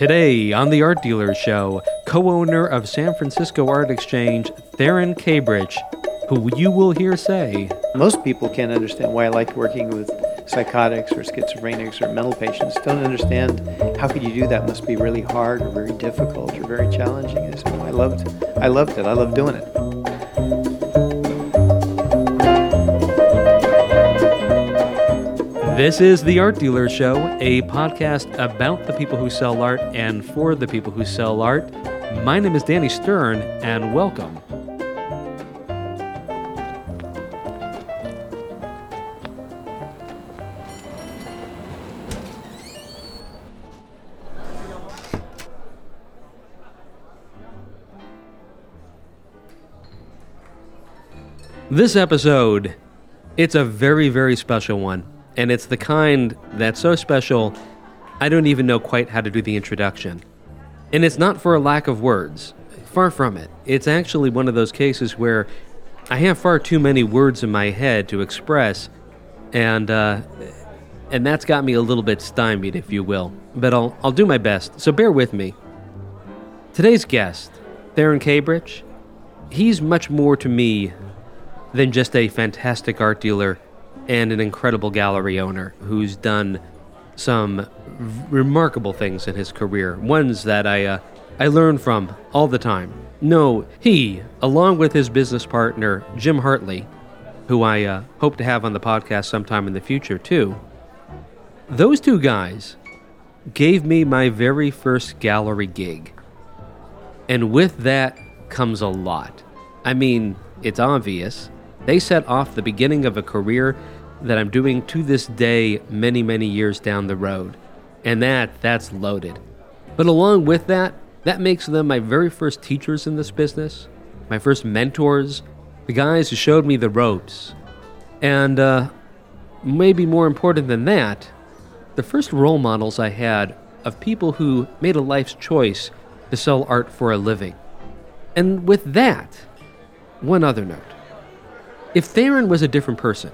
Today on the Art Dealer Show, co owner of San Francisco Art Exchange, Theron Kabrich, who you will hear say, Most people can't understand why I like working with psychotics or schizophrenics or mental patients. Don't understand how could you do that? Must be really hard or very difficult or very challenging. I said, I loved, I loved it. I loved doing it. This is The Art Dealer Show, a podcast about the people who sell art and for the people who sell art. My name is Danny Stern, and welcome. This episode, it's a very, very special one. And it's the kind that's so special, I don't even know quite how to do the introduction. And it's not for a lack of words. Far from it. It's actually one of those cases where I have far too many words in my head to express, and uh, and that's got me a little bit stymied, if you will. But I'll I'll do my best. So bear with me. Today's guest, Theron Kabrich, he's much more to me than just a fantastic art dealer and an incredible gallery owner who's done some remarkable things in his career, ones that I uh, I learn from all the time. No, he, along with his business partner Jim Hartley, who I uh, hope to have on the podcast sometime in the future too. Those two guys gave me my very first gallery gig, and with that comes a lot. I mean, it's obvious. They set off the beginning of a career that I'm doing to this day many, many years down the road. And that that's loaded. But along with that, that makes them my very first teachers in this business, my first mentors, the guys who showed me the ropes. And uh, maybe more important than that, the first role models I had of people who made a life's choice to sell art for a living. And with that, one other note. If Theron was a different person,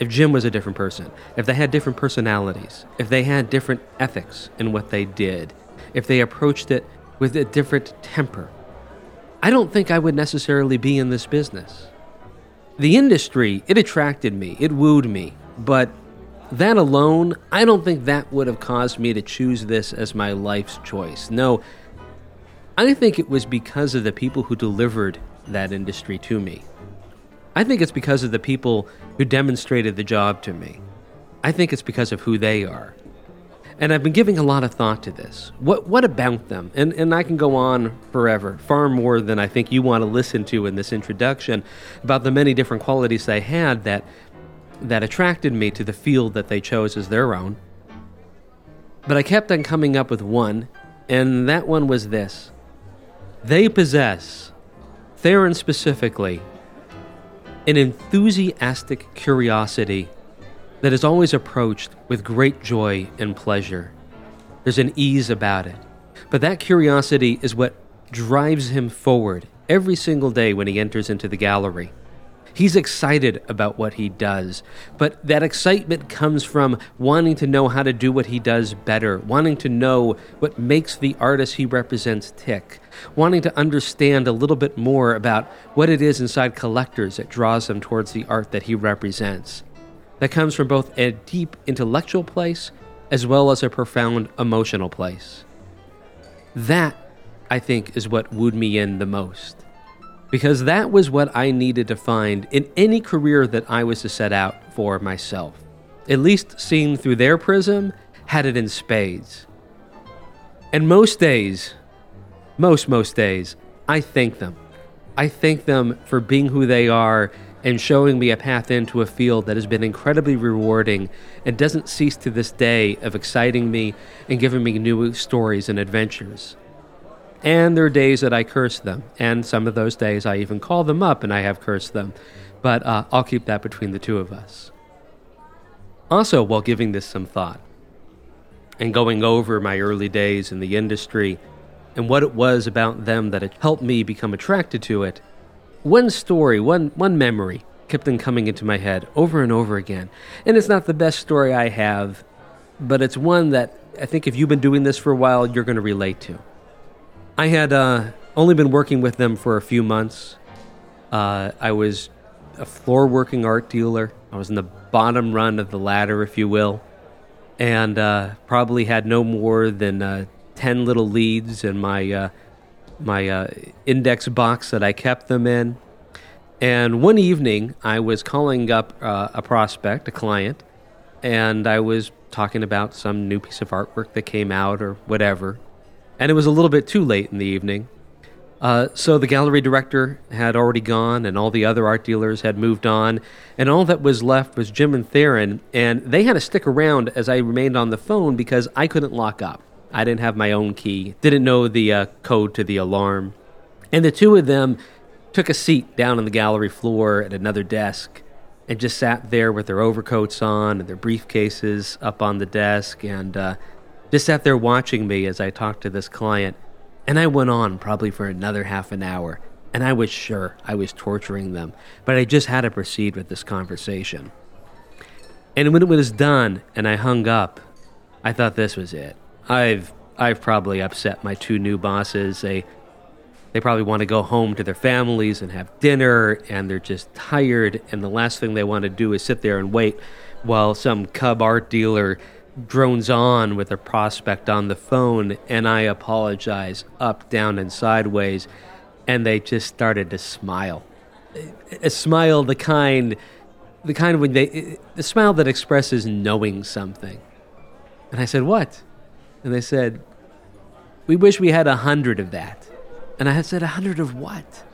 if Jim was a different person, if they had different personalities, if they had different ethics in what they did, if they approached it with a different temper, I don't think I would necessarily be in this business. The industry, it attracted me, it wooed me, but that alone, I don't think that would have caused me to choose this as my life's choice. No, I think it was because of the people who delivered that industry to me. I think it's because of the people who demonstrated the job to me. I think it's because of who they are. And I've been giving a lot of thought to this. What, what about them? And, and I can go on forever, far more than I think you want to listen to in this introduction, about the many different qualities they had that, that attracted me to the field that they chose as their own. But I kept on coming up with one, and that one was this they possess, Theron specifically, an enthusiastic curiosity that is always approached with great joy and pleasure. There's an ease about it. But that curiosity is what drives him forward every single day when he enters into the gallery. He's excited about what he does, but that excitement comes from wanting to know how to do what he does better, wanting to know what makes the artist he represents tick, wanting to understand a little bit more about what it is inside collectors that draws them towards the art that he represents. That comes from both a deep intellectual place as well as a profound emotional place. That, I think, is what wooed me in the most because that was what I needed to find in any career that I was to set out for myself. At least seen through their prism, had it in spades. And most days, most, most days, I thank them. I thank them for being who they are and showing me a path into a field that has been incredibly rewarding and doesn't cease to this day of exciting me and giving me new stories and adventures. And there are days that I curse them. And some of those days I even call them up and I have cursed them. But uh, I'll keep that between the two of us. Also, while giving this some thought and going over my early days in the industry and what it was about them that helped me become attracted to it, one story, one, one memory kept on coming into my head over and over again. And it's not the best story I have, but it's one that I think if you've been doing this for a while, you're going to relate to. I had uh, only been working with them for a few months. Uh, I was a floor working art dealer. I was in the bottom run of the ladder, if you will, and uh, probably had no more than uh, 10 little leads in my, uh, my uh, index box that I kept them in. And one evening, I was calling up a prospect, a client, and I was talking about some new piece of artwork that came out or whatever. And it was a little bit too late in the evening. Uh, so the gallery director had already gone, and all the other art dealers had moved on, and all that was left was Jim and Theron, and they had to stick around as I remained on the phone because I couldn't lock up. I didn't have my own key, didn't know the uh, code to the alarm, and the two of them took a seat down on the gallery floor at another desk and just sat there with their overcoats on and their briefcases up on the desk. And uh, just sat there watching me as I talked to this client. And I went on probably for another half an hour, and I was sure I was torturing them, but I just had to proceed with this conversation. And when it was done and I hung up, I thought this was it. I've I've probably upset my two new bosses. They they probably want to go home to their families and have dinner, and they're just tired. And the last thing they want to do is sit there and wait while some cub art dealer drones on with a prospect on the phone. And I apologize up, down, and sideways. And they just started to smile. A smile, the kind, the kind when they, the smile that expresses knowing something. And I said, What? And they said, We wish we had a hundred of that. And I said, A hundred of what?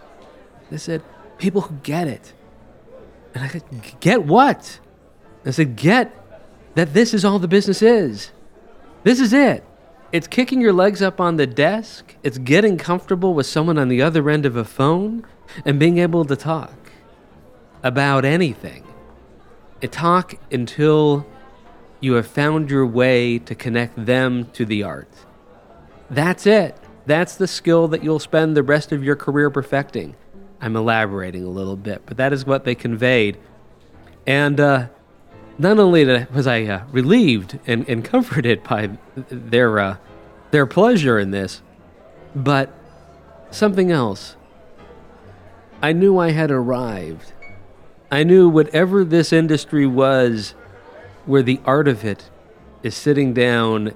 They said, People who get it. And I said, Get what? I said, Get that this is all the business is. This is it. It's kicking your legs up on the desk, it's getting comfortable with someone on the other end of a phone, and being able to talk about anything. And talk until you have found your way to connect them to the art. That's it. That's the skill that you'll spend the rest of your career perfecting. I'm elaborating a little bit, but that is what they conveyed. And uh, not only was I uh, relieved and, and, comforted by their, uh, their pleasure in this, but something else. I knew I had arrived. I knew whatever this industry was, where the art of it is sitting down,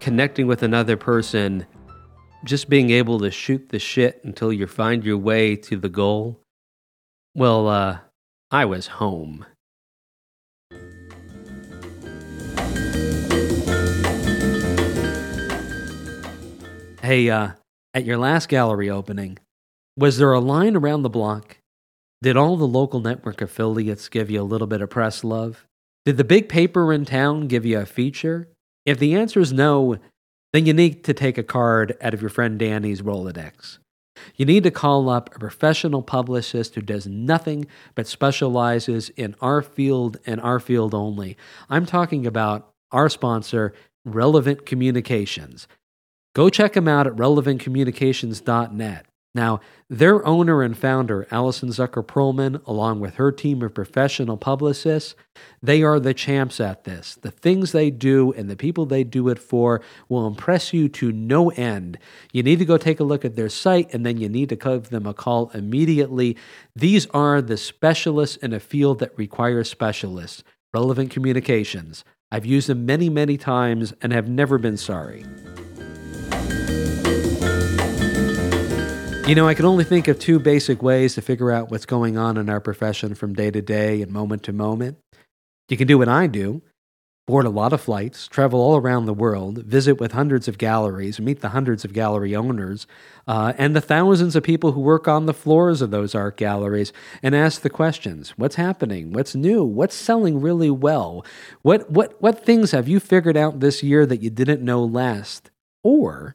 connecting with another person, just being able to shoot the shit until you find your way to the goal, well, uh, I was home. Hey, uh, at your last gallery opening, was there a line around the block? Did all the local network affiliates give you a little bit of press love? Did the big paper in town give you a feature? If the answer is no, then you need to take a card out of your friend Danny's Rolodex. You need to call up a professional publicist who does nothing but specializes in our field and our field only. I'm talking about our sponsor, Relevant Communications. Go check them out at relevantcommunications.net. Now, their owner and founder, Allison Zucker Perlman, along with her team of professional publicists, they are the champs at this. The things they do and the people they do it for will impress you to no end. You need to go take a look at their site and then you need to give them a call immediately. These are the specialists in a field that requires specialists. Relevant communications. I've used them many, many times and have never been sorry. You know, I can only think of two basic ways to figure out what's going on in our profession from day to day and moment to moment. You can do what I do board a lot of flights, travel all around the world, visit with hundreds of galleries, meet the hundreds of gallery owners, uh, and the thousands of people who work on the floors of those art galleries, and ask the questions: What's happening? What's new? What's selling really well? What what what things have you figured out this year that you didn't know last? Or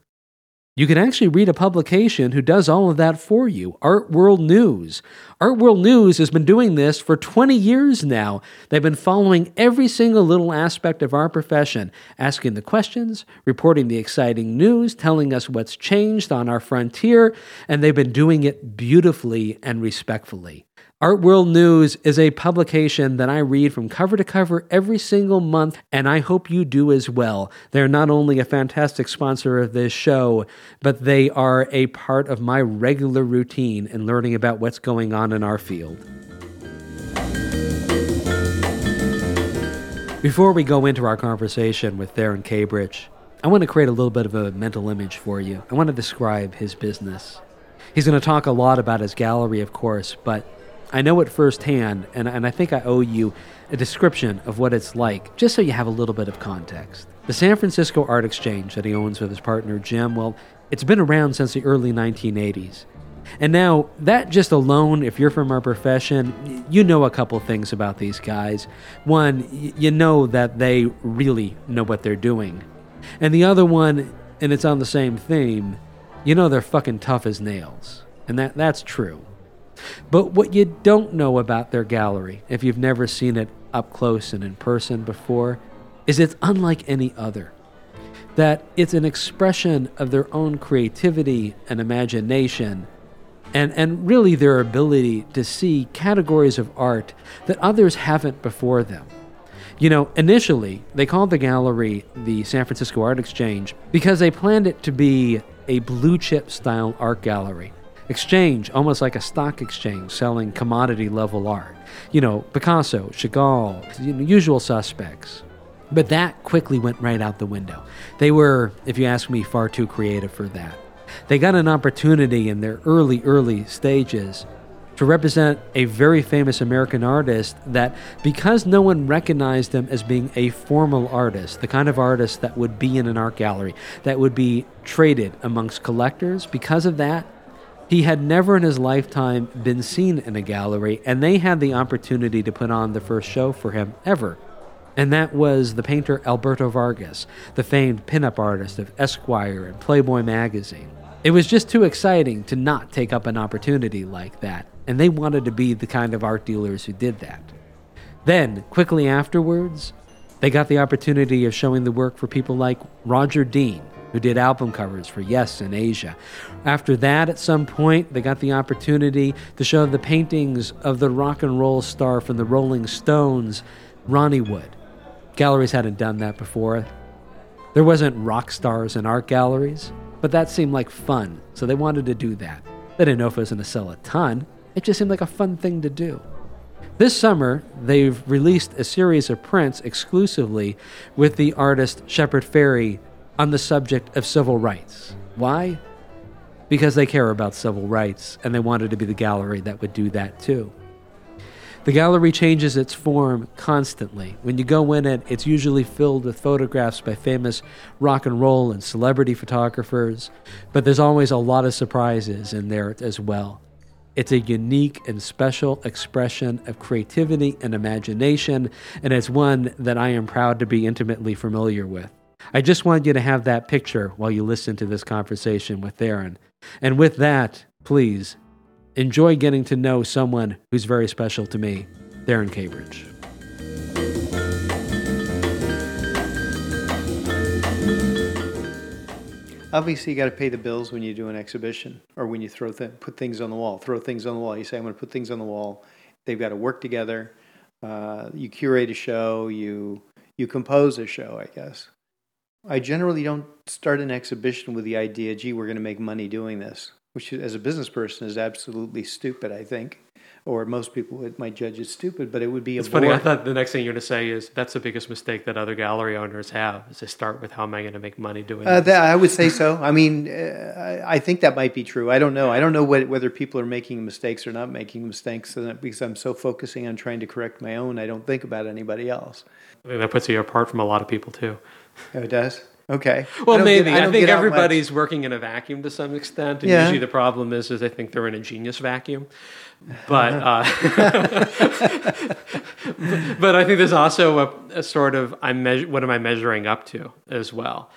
you can actually read a publication who does all of that for you Art World News. Art World News has been doing this for 20 years now. They've been following every single little aspect of our profession, asking the questions, reporting the exciting news, telling us what's changed on our frontier, and they've been doing it beautifully and respectfully. Art World News is a publication that I read from cover to cover every single month, and I hope you do as well. They're not only a fantastic sponsor of this show, but they are a part of my regular routine in learning about what's going on in our field. Before we go into our conversation with Theron Kabrich, I want to create a little bit of a mental image for you. I want to describe his business. He's going to talk a lot about his gallery, of course, but I know it firsthand, and, and I think I owe you a description of what it's like, just so you have a little bit of context. The San Francisco Art Exchange that he owns with his partner Jim, well, it's been around since the early 1980s. And now, that just alone, if you're from our profession, you know a couple things about these guys. One, you know that they really know what they're doing. And the other one, and it's on the same theme, you know they're fucking tough as nails. And that, that's true. But what you don't know about their gallery, if you've never seen it up close and in person before, is it's unlike any other. That it's an expression of their own creativity and imagination, and, and really their ability to see categories of art that others haven't before them. You know, initially, they called the gallery the San Francisco Art Exchange because they planned it to be a blue chip style art gallery exchange, almost like a stock exchange selling commodity level art. You know, Picasso, Chagall, you know, usual suspects. But that quickly went right out the window. They were, if you ask me, far too creative for that. They got an opportunity in their early, early stages to represent a very famous American artist that, because no one recognized them as being a formal artist, the kind of artist that would be in an art gallery, that would be traded amongst collectors, because of that, he had never in his lifetime been seen in a gallery, and they had the opportunity to put on the first show for him ever. And that was the painter Alberto Vargas, the famed pinup artist of Esquire and Playboy magazine. It was just too exciting to not take up an opportunity like that, and they wanted to be the kind of art dealers who did that. Then, quickly afterwards, they got the opportunity of showing the work for people like Roger Dean, who did album covers for Yes in Asia. After that, at some point, they got the opportunity to show the paintings of the rock and roll star from the Rolling Stones, Ronnie Wood. Galleries hadn't done that before. There wasn't rock stars in art galleries, but that seemed like fun, so they wanted to do that. They didn't know if it was going to sell a ton, it just seemed like a fun thing to do. This summer, they've released a series of prints exclusively with the artist Shepard Fairey on the subject of civil rights. Why? Because they care about civil rights and they wanted to be the gallery that would do that too. The gallery changes its form constantly. When you go in it, it's usually filled with photographs by famous rock and roll and celebrity photographers, but there's always a lot of surprises in there as well. It's a unique and special expression of creativity and imagination, and it's one that I am proud to be intimately familiar with. I just wanted you to have that picture while you listen to this conversation with Theron. And with that, please enjoy getting to know someone who's very special to me, Theron Kabrich. Obviously, you got to pay the bills when you do an exhibition or when you throw th- put things on the wall. Throw things on the wall. You say, "I'm going to put things on the wall." They've got to work together. Uh, you curate a show. You you compose a show, I guess. I generally don't start an exhibition with the idea, gee, we're going to make money doing this, which as a business person is absolutely stupid, I think. Or most people would, might judge it stupid, but it would be it's a funny. I thought the next thing you're going to say is that's the biggest mistake that other gallery owners have is they start with how am I going to make money doing Uh, this? that, I would say so. I mean, uh, I, think that might be true. I don't know. I don't know what, whether people are making mistakes or not making mistakes because I'm so focusing on trying to correct my own. I don't think about anybody else. I think that puts you apart from a lot of people too. Oh, it does. Okay. Well, maybe. get- I, don't think everybody's working in a vacuum to some extent, and Yeah. usually the problem is, is they think they're in a genius vacuum. But, uh, but I think there's also a, a sort of I'm measure, what am I measuring up to as well.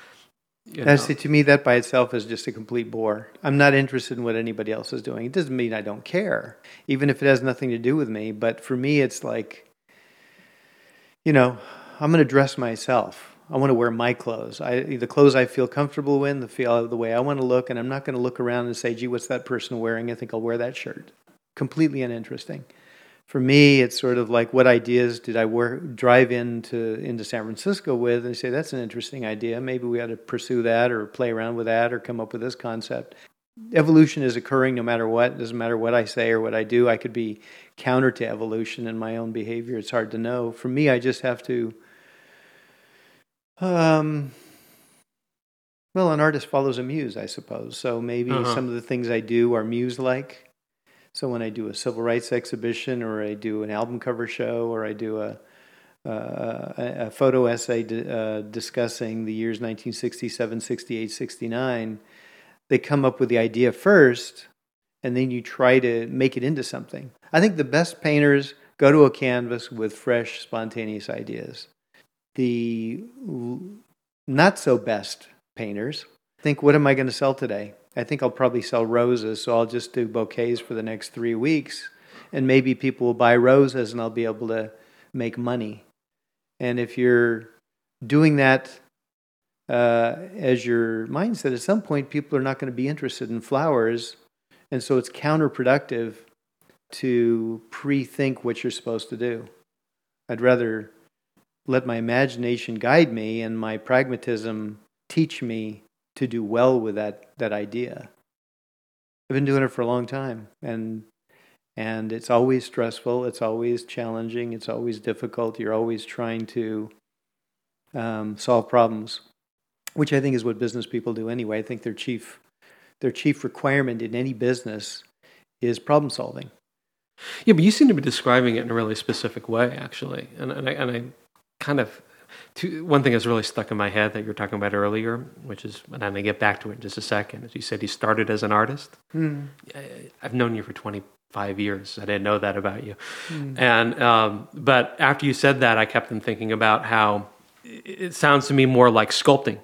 You know? to me, that by itself is just a complete bore. I'm not interested in what anybody else is doing. It doesn't mean I don't care, even if it has nothing to do with me. But for me, it's like, you know, I'm going to dress myself. I want to wear my clothes. I, the clothes I feel comfortable in, the feel the way I want to look, and I'm not going to look around and say, "Gee, what's that person wearing?" I think I'll wear that shirt. Completely uninteresting. for me, it's sort of like what ideas did I work, drive into into San Francisco with, and say that's an interesting idea. Maybe we ought to pursue that, or play around with that, or come up with this concept. Evolution is occurring no matter what. It doesn't matter what I say or what I do. I could be counter to evolution in my own behavior. It's hard to know. For me, I just have to. Um, well, an artist follows a muse, I suppose. So maybe Uh-huh. some of the things I do are muse like. So when I do a civil rights exhibition, or I do an album cover show, or I do a uh, a, a photo essay di- uh, discussing the years 1967, 68, 69, they come up with the idea first, and then you try to make it into something. I think the best painters go to a canvas with fresh, spontaneous ideas. The not so best painters think, what am I going to sell today? I think I'll probably sell roses, so I'll just do bouquets for the next three weeks. And maybe people will buy roses and I'll be able to make money. And if you're doing that uh, as your mindset, at some point people are not going to be interested in flowers. And so it's counterproductive to pre think what you're supposed to do. I'd rather let my imagination guide me and my pragmatism teach me to do well with that, that idea. I've been doing it for a long time and and it's always stressful, it's always challenging, it's always difficult. You're always trying to um, solve problems, which I think is what business people do anyway. I think their chief their chief requirement in any business is problem solving. Yeah, but you seem to be describing it in a really specific way, actually. And, and, I, and I kind of, two, one thing that's really stuck in my head that you were talking about earlier, which is, and I'm going to get back to it in just a second, As you said you started as an artist. I, I've known you for 25 years. I didn't know that about you. And, um, but after you said that, I kept on thinking about how it it sounds to me more like sculpting.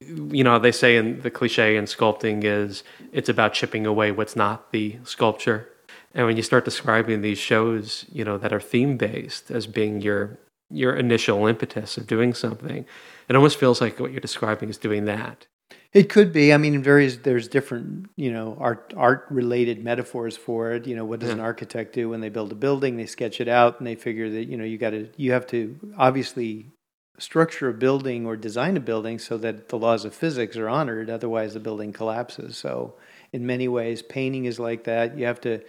You know, they say in the cliche in sculpting is it's about chipping away what's not the sculpture. And when you start describing these shows, you know, that are theme based as being your your initial impetus of doing something, it almost feels like what you're describing is doing that. It could be. I mean, in various there's different you know art art related metaphors for it. You know, what does an architect do when they build a building? They sketch it out and they figure that you know you got to you have to obviously structure a building or design a building so that the laws of physics are honored. Otherwise, the building collapses. So, in many ways, painting is like that. You have to.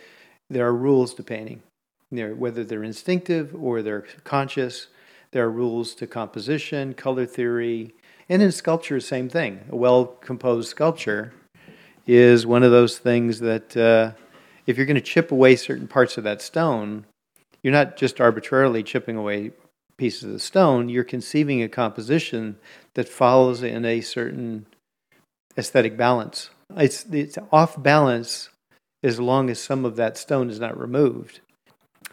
There are rules to painting. There, whether they're instinctive or they're conscious, there are rules to composition, color theory, and in sculpture, same thing. A well composed sculpture is one of those things that uh, if you're going to chip away certain parts of that stone, you're not just arbitrarily chipping away pieces of the stone, you're conceiving a composition that follows in a certain aesthetic balance. It's, it's off balance as long as some of that stone is not removed.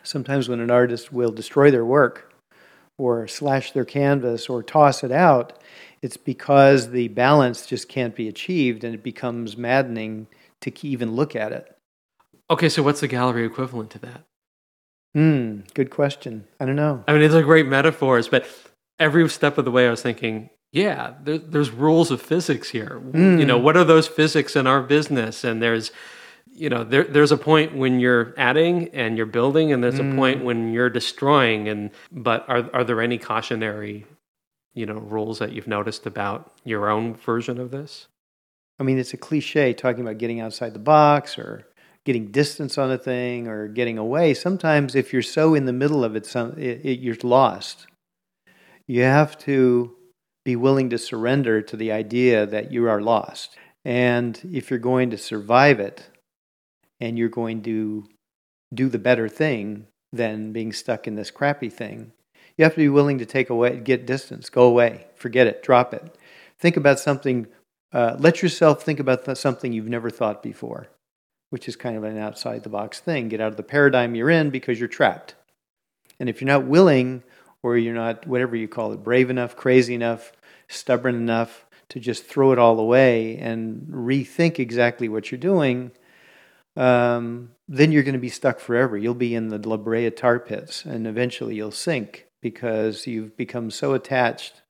Sometimes when an artist will destroy their work or slash their canvas or toss it out, it's because the balance just can't be achieved and it becomes maddening to even look at it. Okay, so what's the gallery equivalent to that? Hmm, good question. I don't know. I mean, these are great metaphors, but every step of the way, I was thinking, yeah, there, there's rules of physics here. You know, what are those physics in our business? And there's, you know, there, there's a point when you're adding and you're building, and there's a mm. point when you're destroying. And but are are there any cautionary, you know, rules that you've noticed about your own version of this? I mean, it's a cliche talking about getting outside the box or getting distance on a thing or getting away. Sometimes, if you're so in the middle of it, some, it, it you're lost. You have to be willing to surrender to the idea that you are lost. And if you're going to survive it and you're going to do the better thing than being stuck in this crappy thing, you have to be willing to take away, get distance, go away, forget it, drop it. Think about something, uh, let yourself think about th- something you've never thought before, which is kind of an outside the box thing. Get out of the paradigm you're in because you're trapped. And if you're not willing, or you're not, whatever you call it, brave enough, crazy enough, stubborn enough to just throw it all away and rethink exactly what you're doing, um, then you're going to be stuck forever. You'll be in the La Brea tar pits and eventually you'll sink because you've become so attached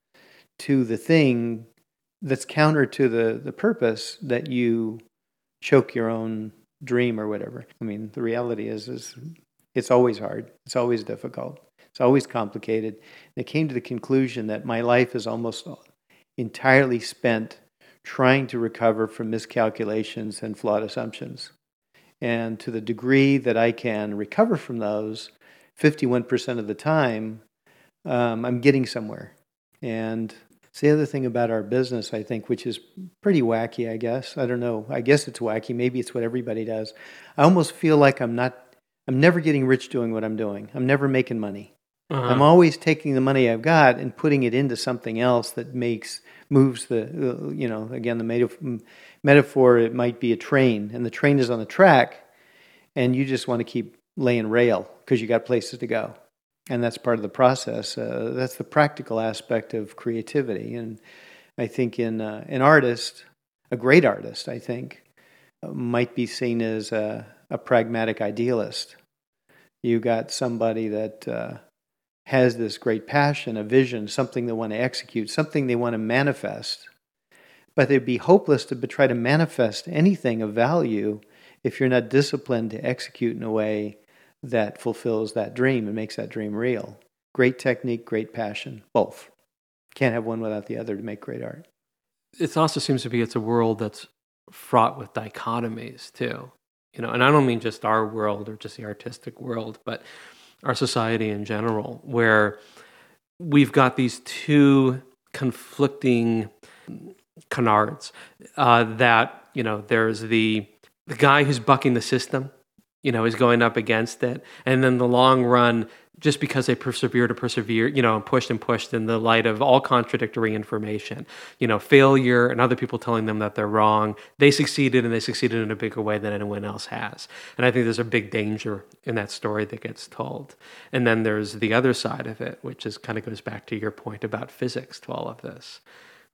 to the thing that's counter to the, the purpose that you choke your own dream or whatever. I mean, the reality is, is It's always hard. It's always difficult. It's always complicated. And I came to the conclusion that my life is almost entirely spent trying to recover from miscalculations and flawed assumptions. And to the degree that I can recover from those, 51% of the time, um, I'm getting somewhere. And it's the other thing about our business, I think, which is pretty wacky, I guess. I don't know. I guess it's wacky. Maybe it's what everybody does. I almost feel like I'm not, I'm never getting rich doing what I'm doing. I'm never making money. Uh-huh. I'm always taking the money I've got and putting it into something else that makes moves the you know again the metaphor it might be a train and the train is on the track and you just want to keep laying rail because you got places to go. And that's part of the process uh, that's the practical aspect of creativity. And i think in uh, an artist a great artist i think uh, might be seen as a, a, pragmatic idealist. You got somebody that uh, has this great passion, a vision, something they want to execute, something they want to manifest. But it'd be hopeless to try to manifest anything of value if you're not disciplined to execute in a way that fulfills that dream and makes that dream real. Great technique, great passion, both. Can't have one without the other to make great art. It also seems to be it's a world that's fraught with dichotomies too. You know, and I don't mean just our world or just the artistic world, but our society in general, where we've got these two conflicting canards uh, that you know there's the the guy who's bucking the system you know is going up against it and then the long run just because they persevere to persevere, you know, and pushed and pushed in the light of all contradictory information, you know, failure and other people telling them that they're wrong. They succeeded and they succeeded in a bigger way than anyone else has. And I think there's a big danger in that story that gets told. And then there's the other side of it, which is kind of goes back to your point about physics to all of this,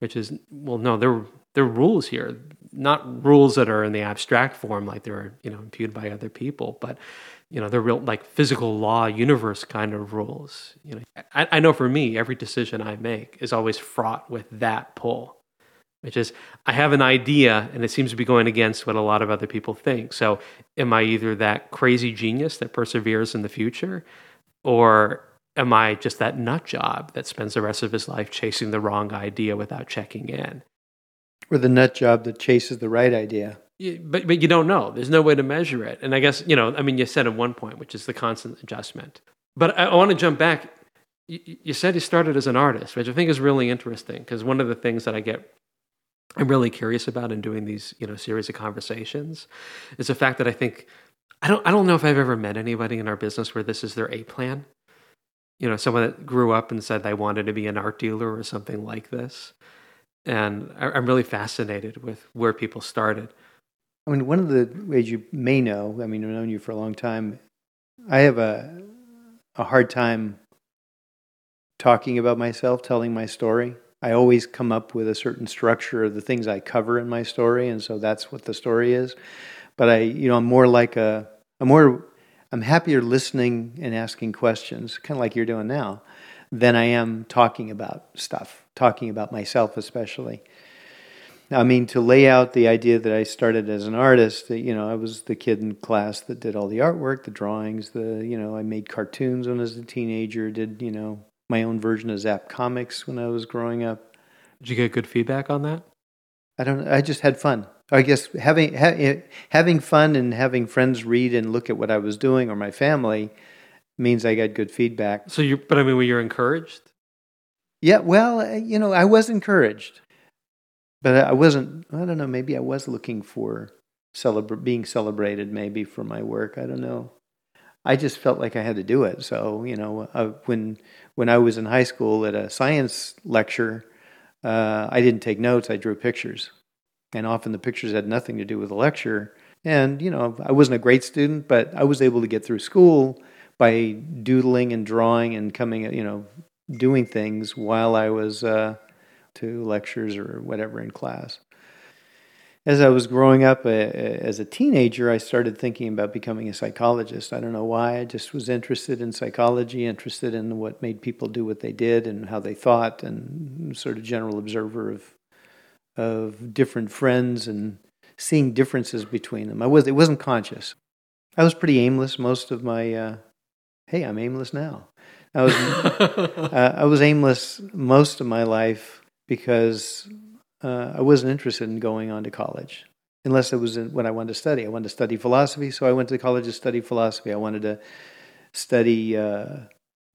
which is, well, no, there, there are rules here, not rules that are in the abstract form like they're, you know, imputed by other people, but you know, they're real like physical law universe kind of rules. You know, I, I know for me, every decision I make is always fraught with that pull, which is I have an idea and it seems to be going against what a lot of other people think. So, am I either that crazy genius that perseveres in the future, or am I just that nut job that spends the rest of his life chasing the wrong idea without checking in? Or the nut job that chases the right idea but but you don't know. There's no way to measure it. And I guess you know. I mean, you said at one point, which is the constant adjustment. But I, I want to jump back. You, you, said you started as an artist, which I think is really interesting because one of the things that I get, I'm really curious about in doing these you know series of conversations, is the fact that I think I don't I don't know if I've ever met anybody in our business where this is their A plan. You know, someone that grew up and said they wanted to be an art dealer or something like this. And I'm really fascinated with where people started. I mean, one of the ways you may know, I mean, I've known you for a long time, I have a, a hard time talking about myself, telling my story. I always come up with a certain structure of the things I cover in my story, and so that's what the story is. But I, you know, I'm more like a, I'm more, I'm happier listening and asking questions, kind of like you're doing now, than I am talking about stuff, talking about myself especially. I mean, to lay out the idea that I started as an artist, that, you know, I was the kid in class that did all the artwork, the drawings, the, you know, I made cartoons when I was a teenager, did, you know, my own version of Zap Comics when I was growing up. Did you get good feedback on that? I don't I just had fun. I guess having ha, eh, having fun and having friends read and look at what I was doing or my family means I got good feedback. So you but I mean were you encouraged? Yeah, well, eh, you know, I was encouraged but I wasn't. I don't know. Maybe I was looking for celebra- being celebrated, maybe for my work. I don't know. I just felt like I had to do it. So you know, uh, when when I was in high school at a science lecture, uh, I didn't take notes. I drew pictures, and often the pictures had nothing to do with the lecture. And you know, I wasn't a great student, but I was able to get through school by doodling and drawing and coming, you know, doing things while I was uh, to lectures or whatever in class. As I was growing up uh, as a teenager, I started thinking about becoming a psychologist. I don't know why. I just was interested in psychology, interested in what made people do what they did and how they thought, and sort of general observer of of different friends and seeing differences between them. I was it wasn't conscious. I was pretty aimless most of my uh, hey, I'm aimless now. I was uh, I was aimless most of my life because uh, I wasn't interested in going on to college unless it was in, what I wanted to study. I wanted to study philosophy, so I went to college to study philosophy. I wanted to study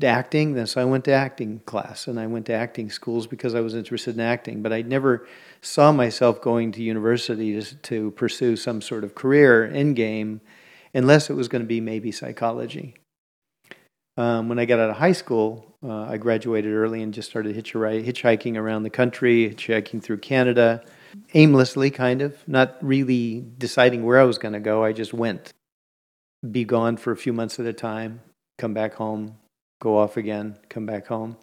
uh, acting, Then so I went to acting class and I went to acting schools because I was interested in acting. But I never saw myself going to university to, to pursue some sort of career in game unless it was going to be maybe psychology. Um, when I got out of high school, uh, I graduated early and just started hitchhiking around the country, hitchhiking through Canada, aimlessly, kind of, not really deciding where I was going to go. I just went, be gone for a few months at a time, come back home, go off again, come back home.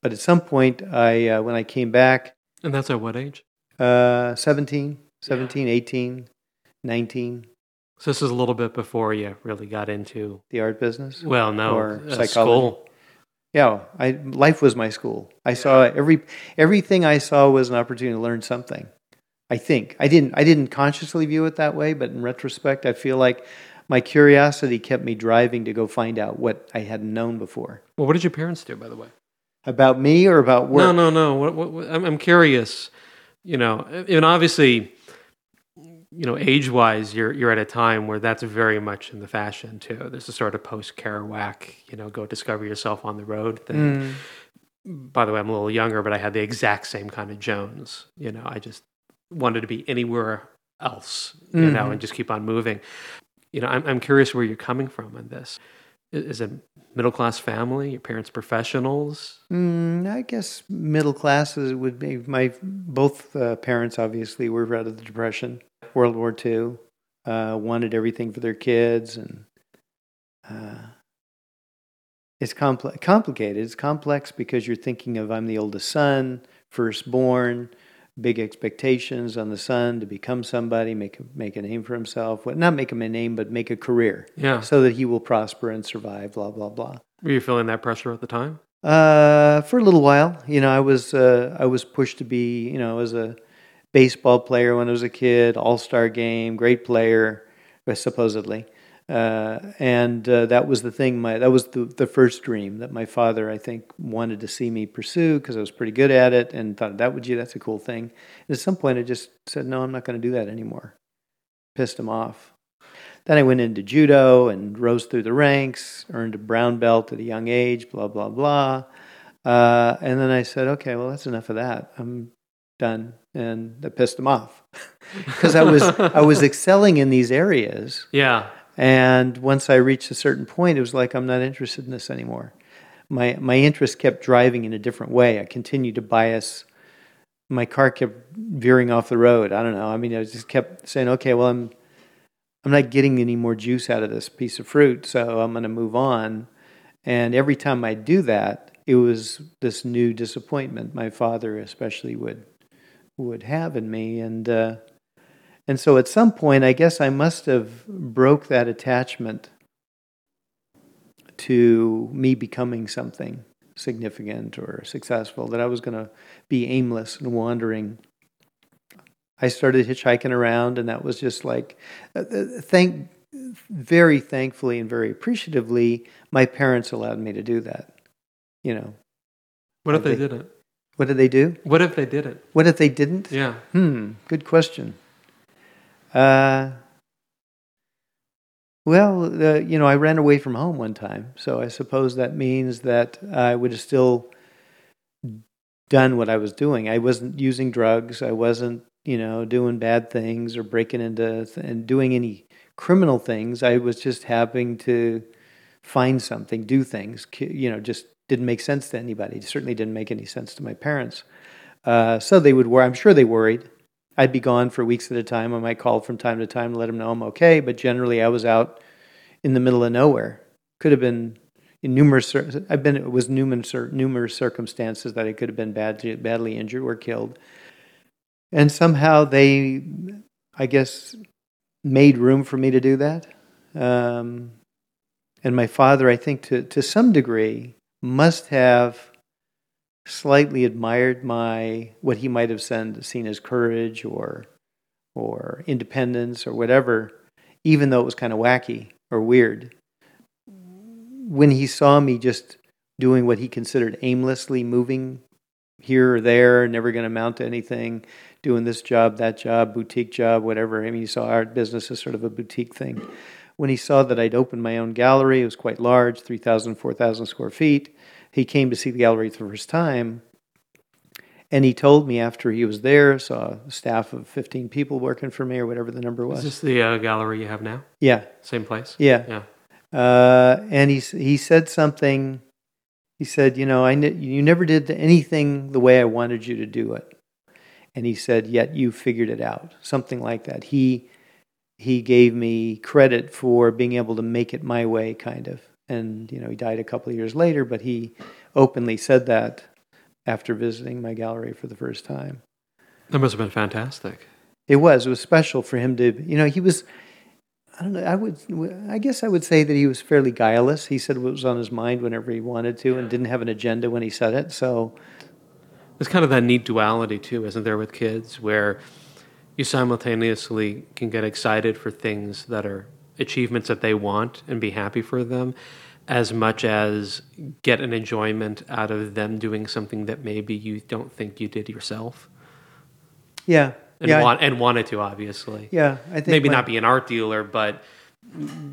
But at some point, I uh, when I came back, and that's at what age? Uh, 17, 17, yeah. 18, 19. So this is a little bit before you really got into the art business. Well, no, or uh, psychology. School. Yeah, I life was my school. I saw every everything I saw was an opportunity to learn something. I think I didn't I didn't consciously view it that way, but in retrospect, I feel like my curiosity kept me driving to go find out what I hadn't known before. Well, what did your parents do, by the way? About me or about work? No, no, no. What, what, what, I'm, I'm curious. You know, and obviously, you know, age-wise, you're you're at a time where that's very much in the fashion too. There's a sort of post Kerouac, you know, go discover yourself on the road thing. Mm. By the way, I'm a little younger, but I had the exact same kind of Jones. You know, I just wanted to be anywhere else, you mm-hmm. know, and just keep on moving. You know, I'm I'm curious where you're coming from on this. Is it middle class family? Your parents professionals? Mm, I guess middle classes would be my both uh, parents. Obviously, were out of the depression, World War II. Uh, wanted everything for their kids, and uh, it's compl- complicated. It's complex because you're thinking of I'm the oldest son, firstborn big expectations on the son to become somebody, make a, make a name for himself. Well, not make him a name, but make a career. Yeah. So that he will prosper and survive. Blah blah blah. Were you feeling that pressure at the time? Uh, for a little while, you know, I was uh, I was pushed to be, you know, as a baseball player when I was a kid, all star game, great player, supposedly. Uh, and uh, that was the thing. My that was the the first dream that my father, I think, wanted to see me pursue because I was pretty good at it, and thought that would you that's a cool thing. And at some point, I just said, no, I'm not going to do that anymore. Pissed him off. Then I went into judo and rose through the ranks, earned a brown belt at a young age. Blah blah blah. Uh, and then I said, okay, well that's enough of that. I'm done, and that pissed him off because I was I was excelling in these areas. Yeah and once I reached a certain point, it was like, I'm not interested in this anymore. My, my interest kept driving in a different way. I continued to bias. My car kept veering off the road. I don't know. I mean, I just kept saying, okay, well, I'm, I'm not getting any more juice out of this piece of fruit, so I'm going to move on. And every time I do that, it was this new disappointment my father especially would would have in me and uh, and so at some point, I guess I must have broke that attachment to me becoming something significant or successful, that I was going to be aimless and wandering. I started hitchhiking around, and that was just like, uh, uh, thank, very thankfully and very appreciatively, my parents allowed me to do that. You know. What if they, they didn't? What did they do? What if they didn't? What if they didn't? Yeah. Hmm. Good question. Uh, well, uh, you know, I ran away from home one time, so I suppose that means that I would have still done what I was doing. I wasn't using drugs. I wasn't, you know, doing bad things or breaking into th- and doing any criminal things. I was just having to find something, do things. You know, just didn't make sense to anybody. It certainly didn't make any sense to my parents. Uh, so they would worry. I'm sure they worried. I'd be gone for weeks at a time. I might call from time to time to let them know I'm okay, but generally I was out in the middle of nowhere. Could have been in numerous. I've been. It was numerous numerous circumstances that I could have been badly badly injured or killed, and somehow they, I guess, made room for me to do that. Um, and my father, I think, to to some degree, must have slightly admired my what he might have seen as courage or or independence or whatever, even though it was kind of wacky or weird. when he saw me just doing what he considered aimlessly moving here or there, never going to amount to anything, doing this job, that job, boutique job, whatever. I mean, he saw art business as sort of a boutique thing. When he saw that I'd opened my own gallery, it was quite large, 3,000, 4,000 square feet. He came to see the gallery for the first time. And he told me after he was there, saw a staff of 15 people working for me or whatever the number was. Is this the uh, gallery you have now? yeah, Same place? yeah. Yeah. Uh, and he, he said something. He said, You know, I ne- you never did anything the way I wanted you to do it. And he said, Yet you figured it out. Something like that. He, he gave me credit for being able to make it my way, kind of. And, you know, he died a couple of years later, but he openly said that after visiting my gallery for the first time. That must have been fantastic. It was. It was special for him to, you know, he was, I don't know, I would, I guess I would say that he was fairly guileless. He said what was on his mind whenever he wanted to and didn't have an agenda when he said it. So, There's kind of that neat duality too, isn't there, with kids, where you simultaneously can get excited for things that are achievements that they want and be happy for them, as much as get an enjoyment out of them doing something that maybe you don't think you did yourself yeah. and yeah. I- and wanted to, obviously. yeah. I think maybe my- not be an art dealer, but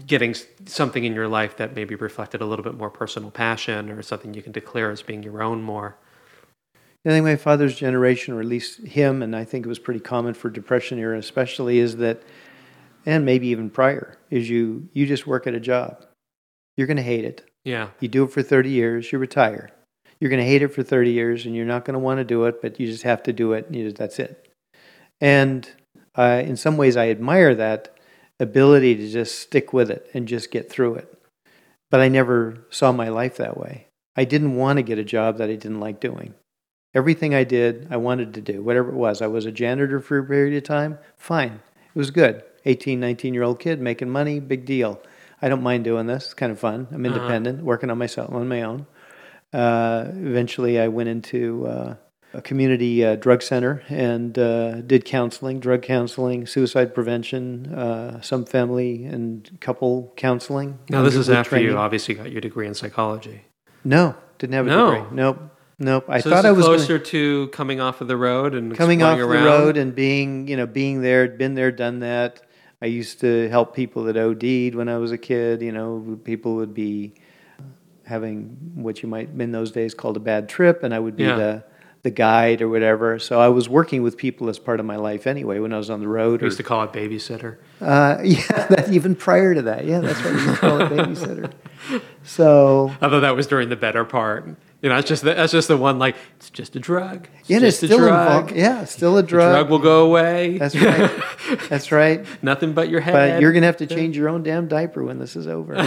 getting something in your life that maybe reflected a little bit more personal passion or something you can declare as being your own more. I think my father's generation, or at least him, and I think it was pretty common for Depression era, especially, is that, and maybe even prior, is you you just work at a job. You're going to hate it. Yeah. You do it for 30 years, you retire. You're going to hate it for 30 years, and you're not going to want to do it, but you just have to do it. And you just, that's it. And uh, in some ways, I admire that ability to just stick with it and just get through it. But I never saw my life that way. I didn't want to get a job that I didn't like doing. Everything I did, I wanted to do, whatever it was. I was a janitor for a period of time. Fine. It was good. 18, 19 year old kid making money, big deal. I don't mind doing this. It's kind of fun. I'm Uh-huh. independent, working on myself on my own. Uh, eventually, I went into uh, a community uh, drug center and uh, did counseling, drug counseling, suicide prevention, uh, some family and couple counseling. Now, this is after training. you obviously got your degree in psychology. No, didn't have a No. degree. Nope, nope. I so thought I was gonna- closer to coming off of the road and coming off exploring the road and being you know being there been there done that i used to help people that od'd when i was a kid you know people would be having what you might in those days called a bad trip and i would be Yeah. the the guide or whatever so i was working with people as part of my life anyway when i was on the road We or, used to call it babysitter. uh, yeah that, even prior to that yeah that's what we used to call it babysitter so Although that was during the better part. You know, it's just the, that's just the one like it's just a drug. It's yeah it's just a still drug. involved yeah still a The drug, drug will go away. that's right that's right Nothing but your head. but you're gonna have to change your own damn diaper when this is over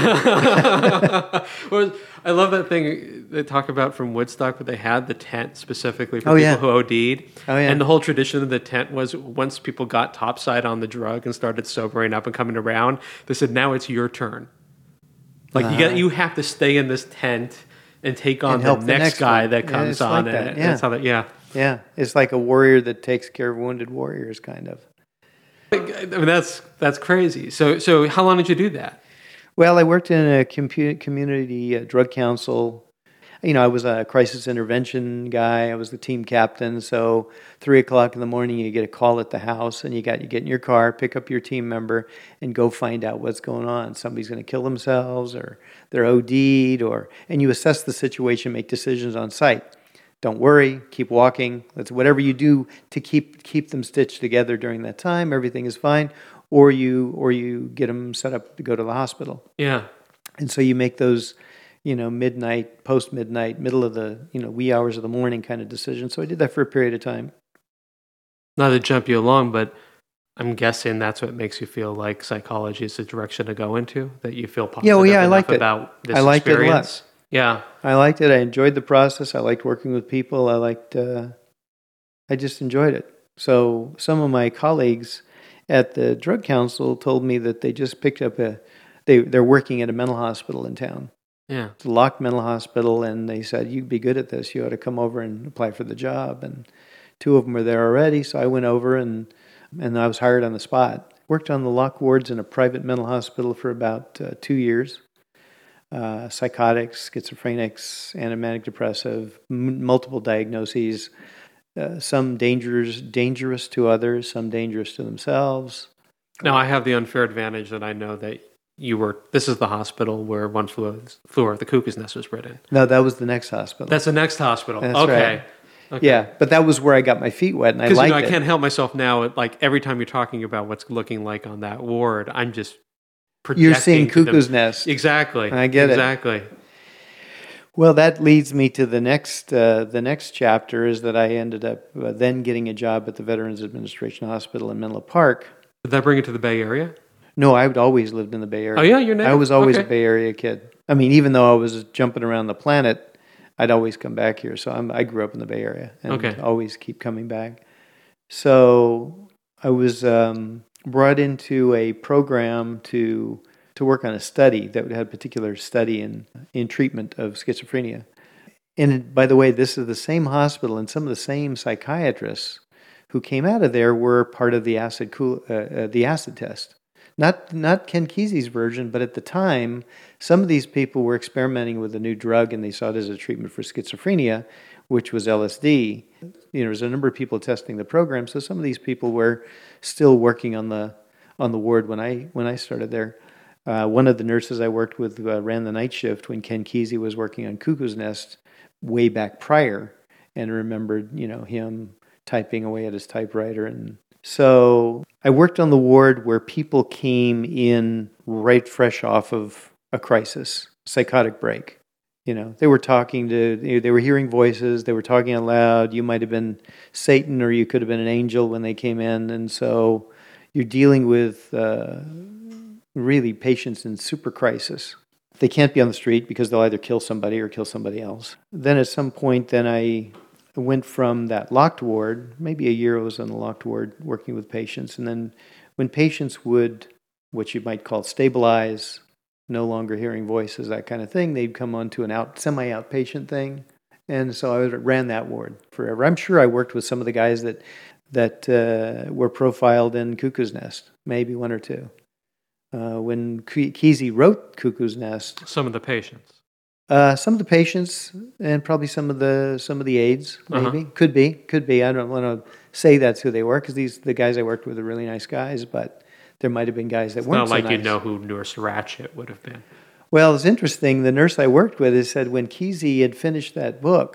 well, I love that thing they talk about from Woodstock, where they had the tent specifically for Oh, people yeah. who OD'd. Oh, yeah. And the whole tradition of the tent was once people got topside on the drug and started sobering up and coming around, they said, "Now it's your turn. Like you got, uh-huh. you have to stay in this tent and take on And the help next, the next guy one. that Yeah, comes it's on." like that, yeah. That's how that, yeah. Yeah, it's like a warrior that takes care of wounded warriors, kind of. I mean, that's that's crazy. So, so how long did you do that? Well, I worked in a community uh, drug council. You know, I was a crisis intervention guy. I was the team captain. So, three o'clock in the morning, you get a call at the house, and you got you get in your car, pick up your team member, and go find out what's going on. Somebody's going to kill themselves, or they're OD'd, or and you assess the situation, make decisions on site. Don't worry, keep walking. That's whatever you do to keep keep them stitched together during that time. Everything is fine, or you or you get them set up to go to the hospital. Yeah. And so you make those, you know, midnight, post midnight, middle of the, you know, wee hours of the morning kind of decision. So I did that for a period of time. Not to jump you along, but I'm guessing that's what makes you feel like psychology is the direction to go into. That you feel positive Yeah, well, yeah, I liked it. about this I liked it a lot. experience. Yeah, I liked it. I enjoyed the process. I liked working with people. I liked, uh, I just enjoyed it. So some of my colleagues at the drug council told me that they just picked up a, they, they're working at a mental hospital in town. Yeah. It's a mental hospital, and they said, You'd be good at this. You ought to come over and apply for the job. And two of them were there already, so I went over and, and I was hired on the spot. Worked on the lock wards in a private mental hospital for about uh, two years. uh, psychotics, schizophrenics, antimanic depressive, m- multiple diagnoses, uh, some dangerous, dangerous to others, some dangerous to themselves. Now, I have the unfair advantage that I know that you were. This is the hospital where one flew, flew over the cuckoo's nest was written. No, that was the next hospital. That's the next hospital. That's okay. right. Okay. Yeah, but that was where I got my feet wet, and I Because you know, I can't help myself now. Like every time you're talking about what's looking like on that ward, I'm just You're seeing projecting to them- cuckoo's nest. Exactly. I get it. exactly. Well, that leads me to the next uh, the next chapter is that I ended up uh, then getting a job at the Veterans Administration Hospital in Menlo Park. Did that bring it to the Bay Area? No, I'd always lived in the Bay Area. Oh yeah, you're native? I was always okay. a Bay Area kid. I mean, even though I was jumping around the planet, I'd always come back here. So I'm, I grew up in the Bay Area and Okay. always keep coming back. So I was um, brought into a program to to work on a study that had a particular study in in treatment of schizophrenia. And by the way, this is the same hospital and some of the same psychiatrists who came out of there were part of the acid cool, uh, uh, the acid test. Not not Ken Kesey's version, but at the time, some of these people were experimenting with a new drug and they saw it as a treatment for schizophrenia, which was LSD. You know, there's a number of people testing the program, so some of these people were still working on the on the ward when I when I started there. Uh, one of the nurses I worked with uh, ran the night shift when Ken Kesey was working on Cuckoo's Nest way back prior, and remembered you know him typing away at his typewriter and so I worked on the ward where people came in right fresh off of a crisis, psychotic break. You know, they were talking to, they were hearing voices, they were talking out loud. You might have been Satan or you could have been an angel when they came in. And so you're dealing with uh, really patients in super crisis. They can't be on the street because they'll either kill somebody or kill somebody else. Then at some point, then I went from that locked ward, maybe a year I was on the locked ward working with patients. And then when patients would, what you might call stabilize, no longer hearing voices, that kind of thing, they'd come onto an out semi outpatient thing. And so I ran that ward forever. I'm sure I worked with some of the guys that that uh, were profiled in Cuckoo's Nest, maybe one or two. Uh, when Ke- Kesey wrote Cuckoo's Nest, Some of the patients. Uh, some of the patients and probably some of the some of the aides, Uh-huh. maybe could be, could be. I don't want to say that's who they were because these the guys I worked with are really nice guys, but there might have been guys that It's weren't not like so you know who Nurse Ratched would have been. Well, it's interesting. The nurse I worked with has said when Kesey had finished that book,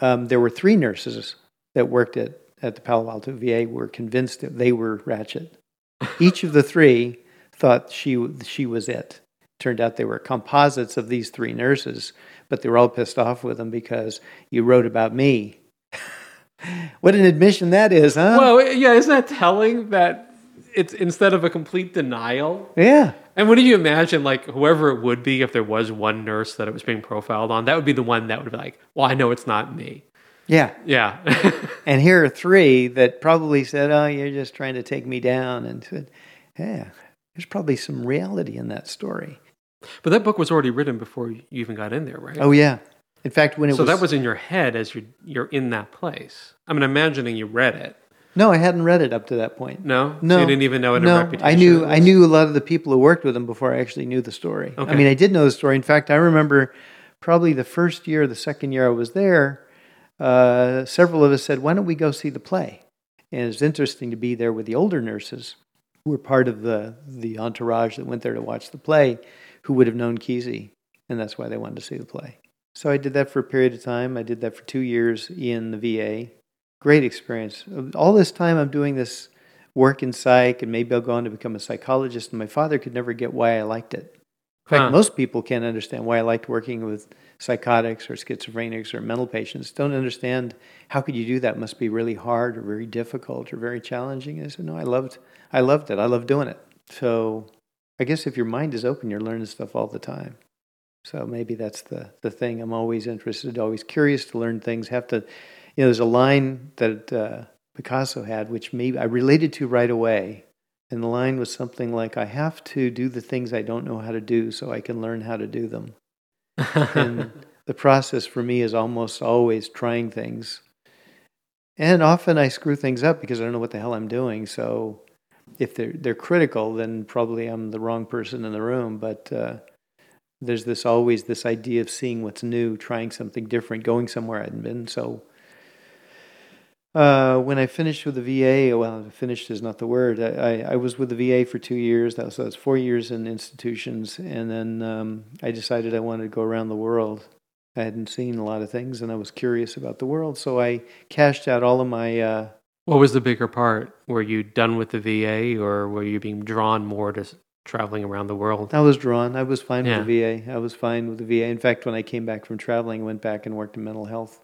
um, there were three nurses that worked at at the Palo Alto VA were convinced that they were Ratched. Each of the three thought she she was it. Turned out they were composites of these three nurses, but they were all pissed off with them because you wrote about me. what an admission that is, huh? Well, yeah, isn't that telling that it's instead of a complete denial? yeah. And what do you imagine, like whoever it would be, if there was one nurse that it was being profiled on, that would be the one that would be like, "Well, I know it's not me." Yeah. Yeah, And here are three that probably said, "Oh, you're just trying to take me down," and said, "Yeah, there's probably some reality in that story." But that book was already written before you even got in there, right? Oh yeah. In fact, when it so was, that was in your head as you're you're in that place. I mean, imagining you read it. no, I hadn't read it up to that point. No, No, so you didn't even know a no, reputation. I knew it I knew a lot of the people who worked with him before I actually knew the story. Okay. I mean, I did know the story. In fact, I remember probably the first year, the second year I was there, uh, several of us said, "Why don't we go see the play?" And it's interesting to be there with the older nurses who were part of the the entourage that went there to watch the play, who would have known Kesey, and that's why they wanted to see the play. So I did that for a period of time. I did that for two years in the VA. Great experience. All this time, I'm doing this work in psych, and maybe I'll go on to become a psychologist. And my father could never get why I liked it. In fact, Huh. most people can't understand why I liked working with psychotics or schizophrenics or mental patients. Don't understand how could you do that? It must be really hard or very difficult or very challenging. And I said, no, I loved, I loved it. I love doing it. So I guess if your mind is open, you're learning stuff all the time. So maybe that's the, the thing. I'm always interested, always curious to learn things. Have to, you know, there's a line that uh, Picasso had, which maybe I related to right away. And the line was something like, I have to do the things I don't know how to do so I can learn how to do them. And the process for me is almost always trying things. And often I screw things up because I don't know what the hell I'm doing. So if they're, they're critical, then probably I'm the wrong person in the room. But uh, there's this always this idea of seeing what's new, trying something different, going somewhere I hadn't been. So uh, when I finished with the VA, well, finished is not the word. I, I, I, was with the VA for two years. That was, that was four years in institutions, and then um, I decided I wanted to go around the world. I hadn't seen a lot of things, and I was curious about the world, so I cashed out all of my. Uh, what was the bigger part? Were you done with the VA, or were you being drawn more to traveling around the world? I was drawn. I was fine yeah. with the VA. I was fine with the VA. In fact, when I came back from traveling, I went back and worked in mental health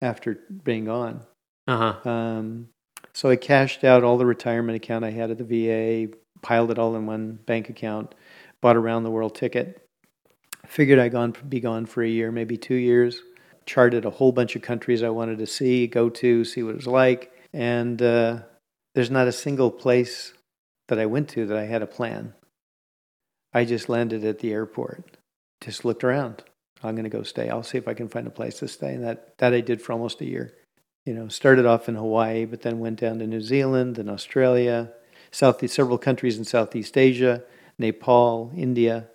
after being gone. Uh-huh. Um, so I cashed out all the retirement account I had at the VA, piled it all in one bank account, bought a round the world ticket. Figured I'd gone be gone for a year, maybe two years. Charted a whole bunch of countries I wanted to see, go to, see what it was like, and uh, there's not a single place that I went to that I had a plan. I just landed at the airport, just looked around. I'm going to go stay. I'll see if I can find a place to stay, and that that I did for almost a year you know, started off in Hawaii, but then went down to New Zealand and Australia, Southeast, several countries in Southeast Asia, Nepal, India.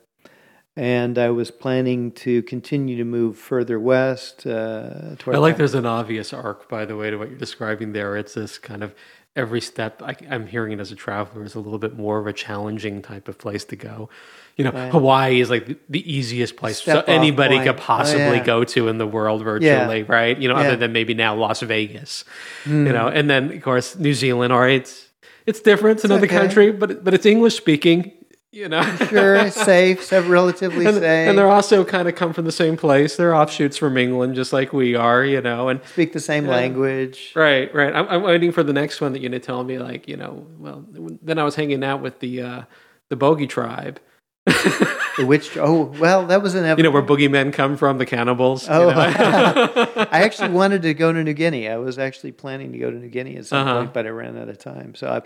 And I was planning to continue to move further west. Uh, I like there's an obvious arc, by the way, to what you're describing there. It's this kind of every step I, am hearing it as a traveler is a little bit more of a challenging type of place to go. You know, right. Hawaii is like the, the easiest place so anybody point. could possibly oh, yeah. go to in the world virtually, yeah. right? You know, yeah. other than maybe now Las Vegas. Mm. You know, and then of course New Zealand. All right, it's, it's different. It's, it's another okay. country, but but it's English speaking you know? Sure safe so relatively and, safe. and they're also kind of come from the same place. They're offshoots from england just like we are you know and speak the same language. Right right. I'm, I'm, waiting for the next one that you're going to tell me like you know well then i was hanging out with the uh the bogey tribe. The witch oh well that was an you know where boogeymen come from the cannibals oh. you know? i actually wanted to go to new guinea. I was actually planning to go to new guinea at some uh-huh. point but i ran out of time. So i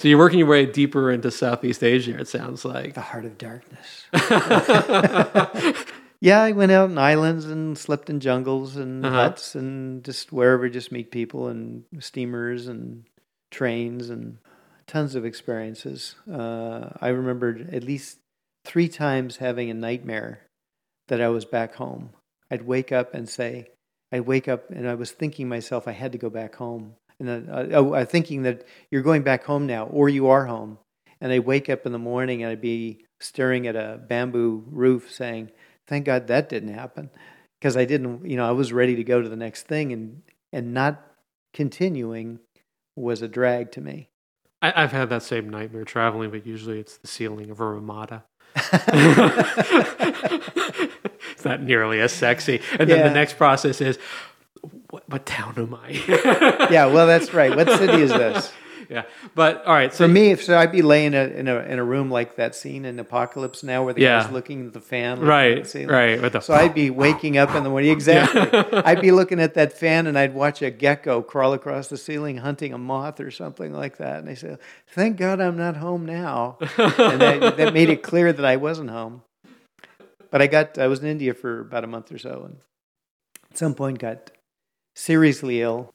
so you're working your way deeper into Southeast Asia, it sounds like. The heart of darkness. yeah, I went out in islands and slept in jungles and uh-huh. huts and just wherever, just meet people and steamers and trains and tons of experiences. Uh, I remembered at least three times having a nightmare that I was back home. I'd wake up and say, I'd wake up and I was thinking myself I had to go back home and uh, uh, thinking that you're going back home now, or you are home. And I'd wake up in the morning and I'd be staring at a bamboo roof, saying, "Thank God that didn't happen," because I didn't. You know, I was ready to go to the next thing, and and not continuing was a drag to me. I, have had that same nightmare traveling, but usually it's the ceiling of a Ramada. it's not nearly as sexy. And then yeah. the next process is, what, town am I? yeah, well, that's right. What city is this? yeah, but all right. So For me, so I'd be laying in a in a room like that scene in Apocalypse Now, where the yeah. guy's looking at the fan, right, the right. With the so I'd be waking up in the morning. Exactly. Yeah. I'd be looking at that fan, and I'd watch a gecko crawl across the ceiling, hunting a moth or something like that. And I say, "Thank God I'm not home now." and that, that made it clear that I wasn't home. But I got I was in India for about a month or so, and at some point got seriously ill.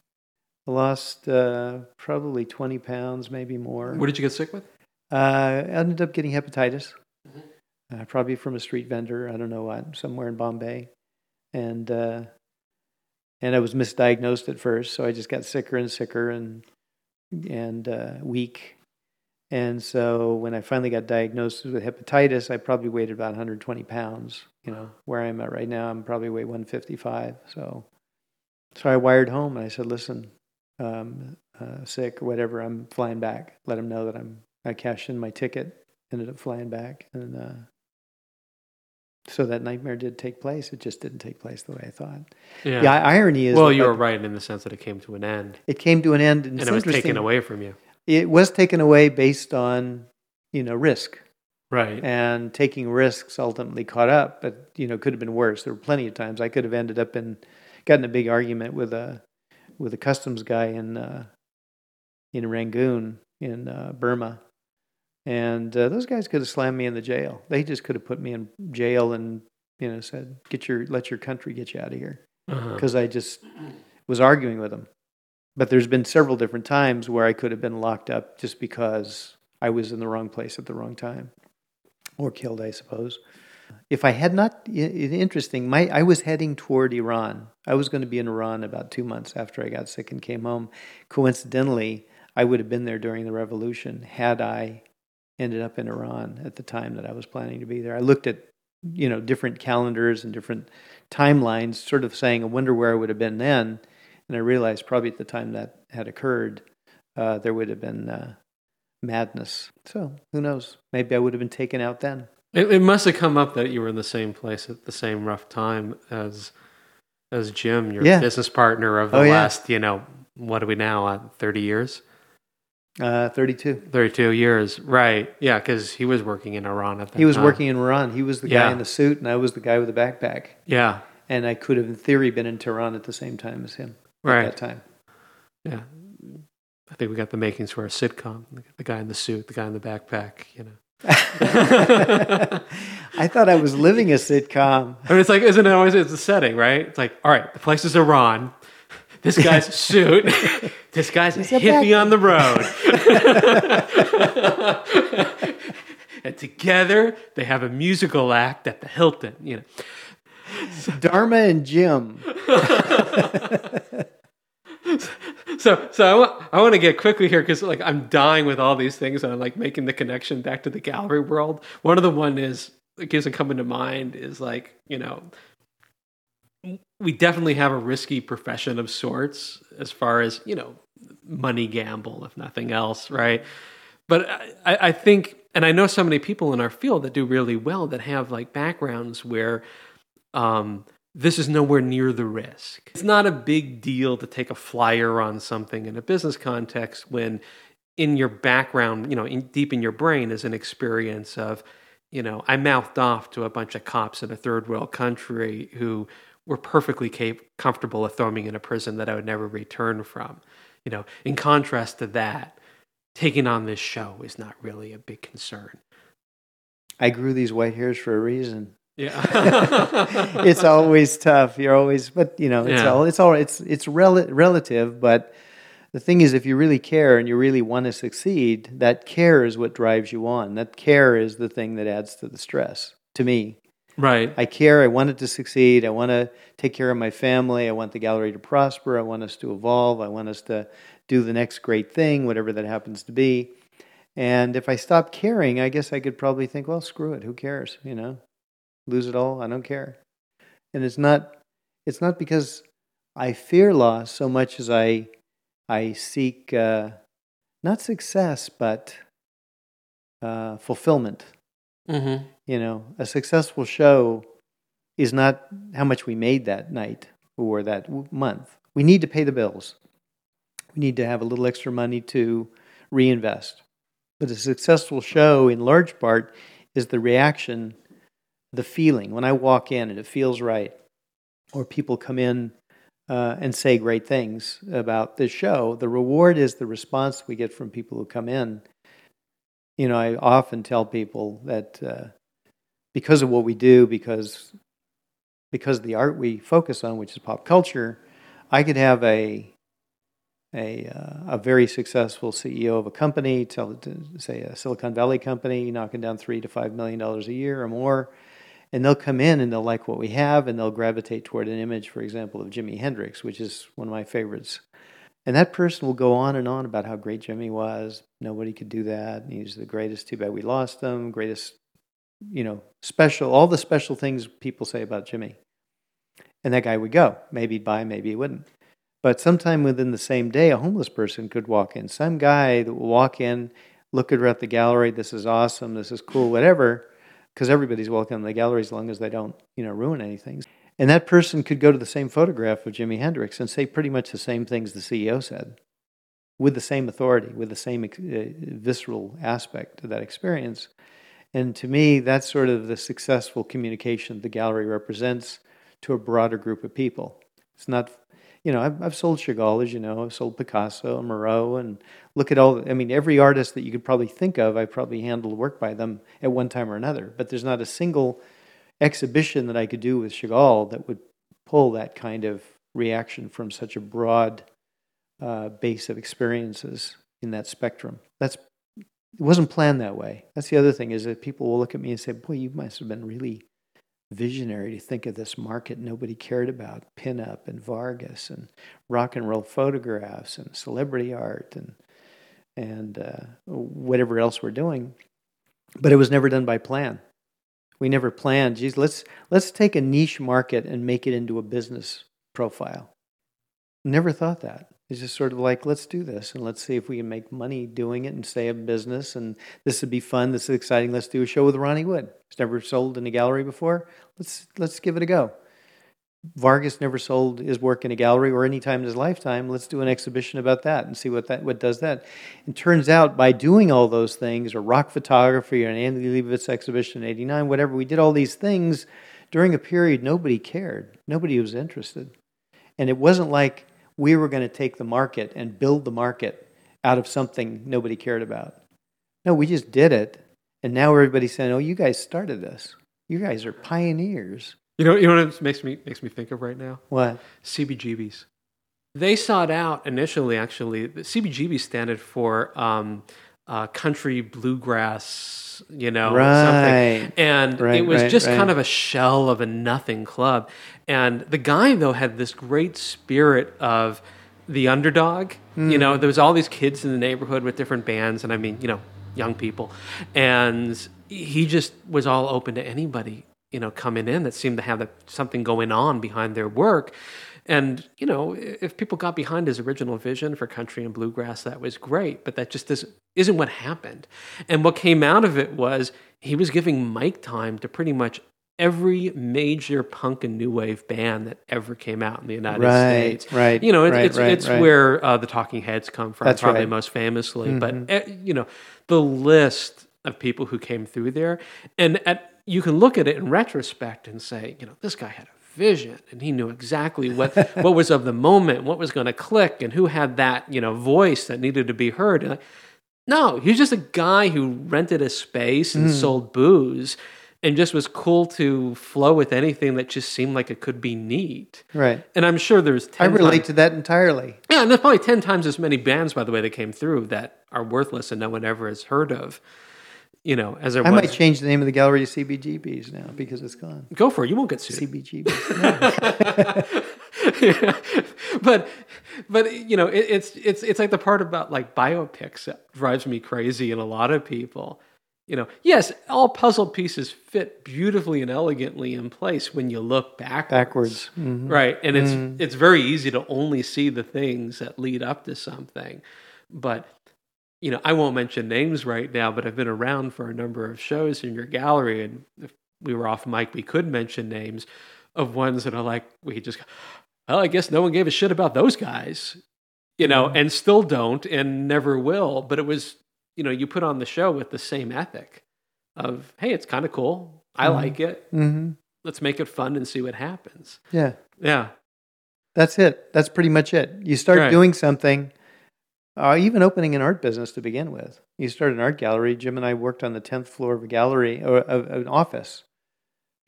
I lost uh, probably 20 pounds, maybe more. What did you get sick with? Uh, I ended up getting hepatitis, mm-hmm. uh, probably from a street vendor. I don't know what, somewhere in Bombay, and uh, and I was misdiagnosed at first, so I just got sicker and sicker and and uh, weak. And so when I finally got diagnosed with hepatitis, I probably weighed about 120 pounds. You know, where I'm at right now, I'm probably weigh 155. So so I wired home and I said, listen, um, uh, sick or whatever, I'm flying back. Let them know that I'm, I cashed in my ticket, ended up flying back. And uh, so that nightmare did take place. It just didn't take place the way I thought. Yeah. The irony is. Well, you were right in the sense that it came to an end. It came to an end. And, and it was taken away from you. It was taken away based on, you know, risk. Right. And taking risks ultimately caught up, but, you know, could have been worse. There were plenty of times I could have ended up in got in a big argument with a with a customs guy in uh, in Rangoon in uh, Burma, and uh, those guys could have slammed me in the jail. They just could have put me in jail and you know said get your let your country get you out of here because uh-huh. I just was arguing with them. But there's been several different times where I could have been locked up just because I was in the wrong place at the wrong time, or killed, I suppose. If I had not, interesting, my, I was heading toward Iran. I was going to be in Iran about two months after I got sick and came home. Coincidentally, I would have been there during the revolution had I ended up in Iran at the time that I was planning to be there. I looked at, you know, different calendars and different timelines, sort of saying, I wonder where I would have been then. And I realized probably at the time that had occurred, uh, there would have been uh, madness. So who knows? Maybe I would have been taken out then. It, it must have come up that you were in the same place at the same rough time as as Jim, your Yeah. business partner of the Oh, yeah. last, you know, what are we now? Uh, Thirty years, Uh, 32. thirty-two years, right? Yeah, because he was working in Iran at that He was time. working in Iran. He was the guy in the suit, and I was the guy with the backpack. Yeah, And I could have, in theory, been in Tehran at the same time as him at that time. Yeah, I think we got the makings for a sitcom. The guy in the suit, the guy in the backpack. You know, I thought I was living a sitcom. I mean, it's like, isn't it always it's a setting, right? It's like, all right, the place is Iran. This guy's suit. this guy's He's a hippie on the road. and together they have a musical act at the Hilton. You know, Dharma and Jim. So so I want I want to get quickly here because like I'm dying with all these things and I'm like making the connection back to the gallery world. One of the one is that keeps coming to mind is like you know we definitely have a risky profession of sorts as far as you know money gamble if nothing else right but I, I think and i know so many people in our field that do really well that have like backgrounds where um, this is nowhere near the risk it's not a big deal to take a flyer on something in a business context when in your background you know in, deep in your brain is an experience of you know i mouthed off to a bunch of cops in a third world country who were perfectly cap- comfortable with throwing me in a prison that I would never return from. You know, in contrast to that, taking on this show is not really a big concern. I grew these white hairs for a reason. Yeah, it's always tough. You're always, but you know, it's Yeah. all it's all it's it's rel- relative. But the thing is, if you really care and you really want to succeed, that care is what drives you on. That care is the thing that adds to the stress. To me, right. I care. I want it to succeed. I want to take care of my family. I want the gallery to prosper. I want us to evolve. I want us to do the next great thing, whatever that happens to be. And if I stop caring, I guess I could probably think, well, screw it. Who cares? You know, lose it all. I don't care. And it's not. It's not because I fear loss so much as I I seek uh, not success, but uh, fulfillment. Mm-hmm. You know, a successful show is not how much we made that night or that w- month. We need to pay the bills. We need to have a little extra money to reinvest. But a successful show, in large part, is the reaction, the feeling. When I walk in and it feels right, or people come in uh, and say great things about the show, the reward is the response we get from people who come in. You know, I often tell people that uh, because of what we do, because because of the art we focus on, which is pop culture, I could have a a uh, a very successful CEO of a company, tell say a Silicon Valley company, knocking down three to five million dollars a year or more, and they'll come in and they'll like what we have, and they'll gravitate toward an image, for example, of Jimi Hendrix, which is one of my favorites. And that person will go on and on about how great Jimi was. Nobody could do that. He's the greatest. Too bad we lost him. Greatest, you know, special, all the special things people say about Jimi. And that guy would go. Maybe buy, maybe he wouldn't. But sometime within the same day, a homeless person could walk in. Some guy that will walk in, look at the gallery. This is awesome. This is cool. Whatever. Because everybody's welcome in the gallery as long as they don't, you know, ruin anything. And that person could go to the same photograph of Jimi Hendrix and say pretty much the same things the CEO said, with the same authority, with the same uh, visceral aspect to that experience. And to me, that's sort of the successful communication the gallery represents to a broader group of people. It's not, you know, I've, I've sold Chagall, as you know, I've sold Picasso and Miró, and look at all, I mean, every artist that you could probably think of, I probably handled work by them at one time or another. But there's not a single exhibition that I could do with Chagall that would pull that kind of reaction from such a broad uh, base of experiences in that spectrum. That's it wasn't planned that way. That's the other thing is that people will look at me and say, "Boy, you must have been really visionary to think of this market nobody cared about pinup and Vargas and rock and roll photographs and celebrity art and and uh, whatever else we're doing. But it was never done by plan. We never planned, geez, let's, let's take a niche market and make it into a business profile. Never thought that. It's just sort of like, let's do this and let's see if we can make money doing it and stay a business. And this would be fun. This is exciting. Let's do a show with Ronnie Wood. It's never sold in a gallery before. Let's let's give it a go. Vargas never sold his work in a gallery or any time in his lifetime. Let's do an exhibition about that and see what that what does that. It turns out by doing all those things, or rock photography, or an Annie Leibovitz exhibition in '89, whatever, we did all these things during a period nobody cared, nobody was interested, and it wasn't like we were going to take the market and build the market out of something nobody cared about. No, we just did it, and now everybody's saying, "Oh, you guys started this. You guys are pioneers." You know, you know what it makes me makes me think of right now? What? CBGBs. They sought out initially, actually, the CBGB standard for um, uh, country bluegrass, you know, Right. something. And Right, it was right, just kind of a shell of a nothing club. And the guy, though, had this great spirit of the underdog. Hmm. You know, there was all these kids in the neighborhood with different bands, and I mean, you know, young people. And he just was all open to anybody, you know, coming in that seemed to have that, something going on behind their work. And, you know, if people got behind his original vision for country and bluegrass, that was great, but that just isn't, isn't what happened. And what came out of it was he was giving mic time to pretty much every major punk and new wave band that ever came out in the United Right, States. right, You know, it, right, it's, right, it's where uh, the Talking Heads come from, That's probably most famously. But, Mhm. eh, you know, the list of people who came through there, and at, you can look at it in retrospect and say, you know, this guy had a vision and he knew exactly what, what was of the moment, what was going to click, and who had that, you know, voice that needed to be heard. And like, no, he was just a guy who rented a space and mm. sold booze and just was cool to flow with anything that just seemed like it could be neat. Right. And I'm sure there's 10 I relate times- to that entirely. yeah, and there's probably 10 times as many bands, by the way, that came through that are worthless and no one ever has heard of, you know, as I was. might change the name of the gallery to CBGBs now because it's gone. Go for it. You won't get sued. CBGBs. No. but but you know it, it's it's it's like the part about like biopics that drives me crazy and a lot of people you know yes all puzzle pieces fit beautifully and elegantly in place when you look backwards, Backwards. Mhm. right and it's it's very easy to only see the things that lead up to something but you know i won't mention names right now but i've been around for a number of shows in your gallery and if we were off mic we could mention names of ones that are like we just go, well i guess no one gave a shit about those guys you know and still don't and never will but it was you know you put on the show with the same ethic of hey it's kind of cool i Mhm. like it hmm let's make it fun and see what happens Yeah. yeah That's it. That's pretty much it. You start Right. doing something, uh, even opening an art business to begin with. You start an art gallery. Jim and I worked on the 10th floor of a gallery or of, of an office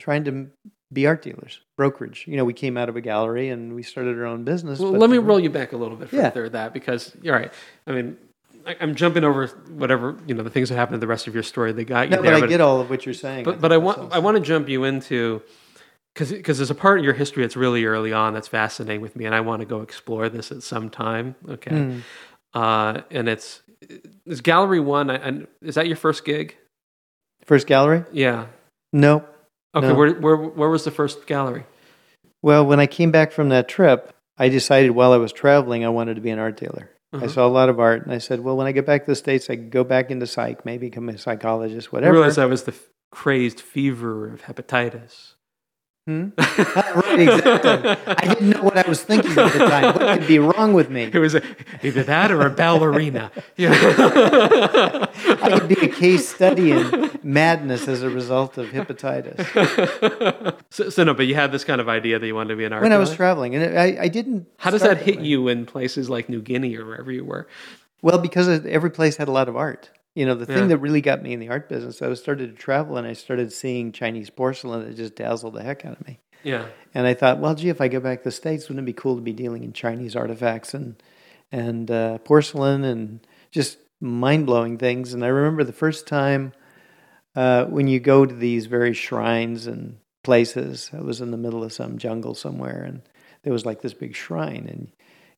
trying to be art dealers, brokerage. You know, we came out of a gallery and we started our own business. Well, let me roll you back a little bit further with that because you're right. I mean, I, I'm jumping over whatever you know the things that happened in the rest of your story. They got you No, there, but I get all of what you're saying. but but I want awesome. I want to jump you into because because there's a part of your history that's really early on that's fascinating with me, and I want to go explore this at some time. Okay, Mm. Uh, and it's is Gallery One. And is that your first gig? First gallery? Yeah. No. Okay. No. Where where where was the first gallery? Well, when I came back from that trip, I decided while I was traveling, I wanted to be an art dealer. I Uh-huh. saw a lot of art, and I said, well, when I get back to the States, I could go back into psych, maybe become a psychologist, I whatever. realized I was the f- crazed fever of hepatitis. Hmm? right, exactly. I didn't know what I was thinking at the time. What could be wrong with me? It was a, either that or a ballerina. Yeah. I could be a case study in madness as a result of hepatitis. so, so no, but you had this kind of idea that you wanted to be an artist. When I was traveling, and I, I didn't. How does that hit way. you in places like New Guinea or wherever you were? Well, because every place had a lot of art. You know, the thing Yeah. that really got me in the art business, I was started to travel and I started seeing Chinese porcelain that just dazzled the heck out of me. Yeah. And I thought, well, gee, if I go back to the States, wouldn't it be cool to be dealing in Chinese artifacts and and uh, porcelain and just mind blowing things? And I remember the first time uh, when you go to these very shrines and places. I was in the middle of some jungle somewhere, and there was like this big shrine, and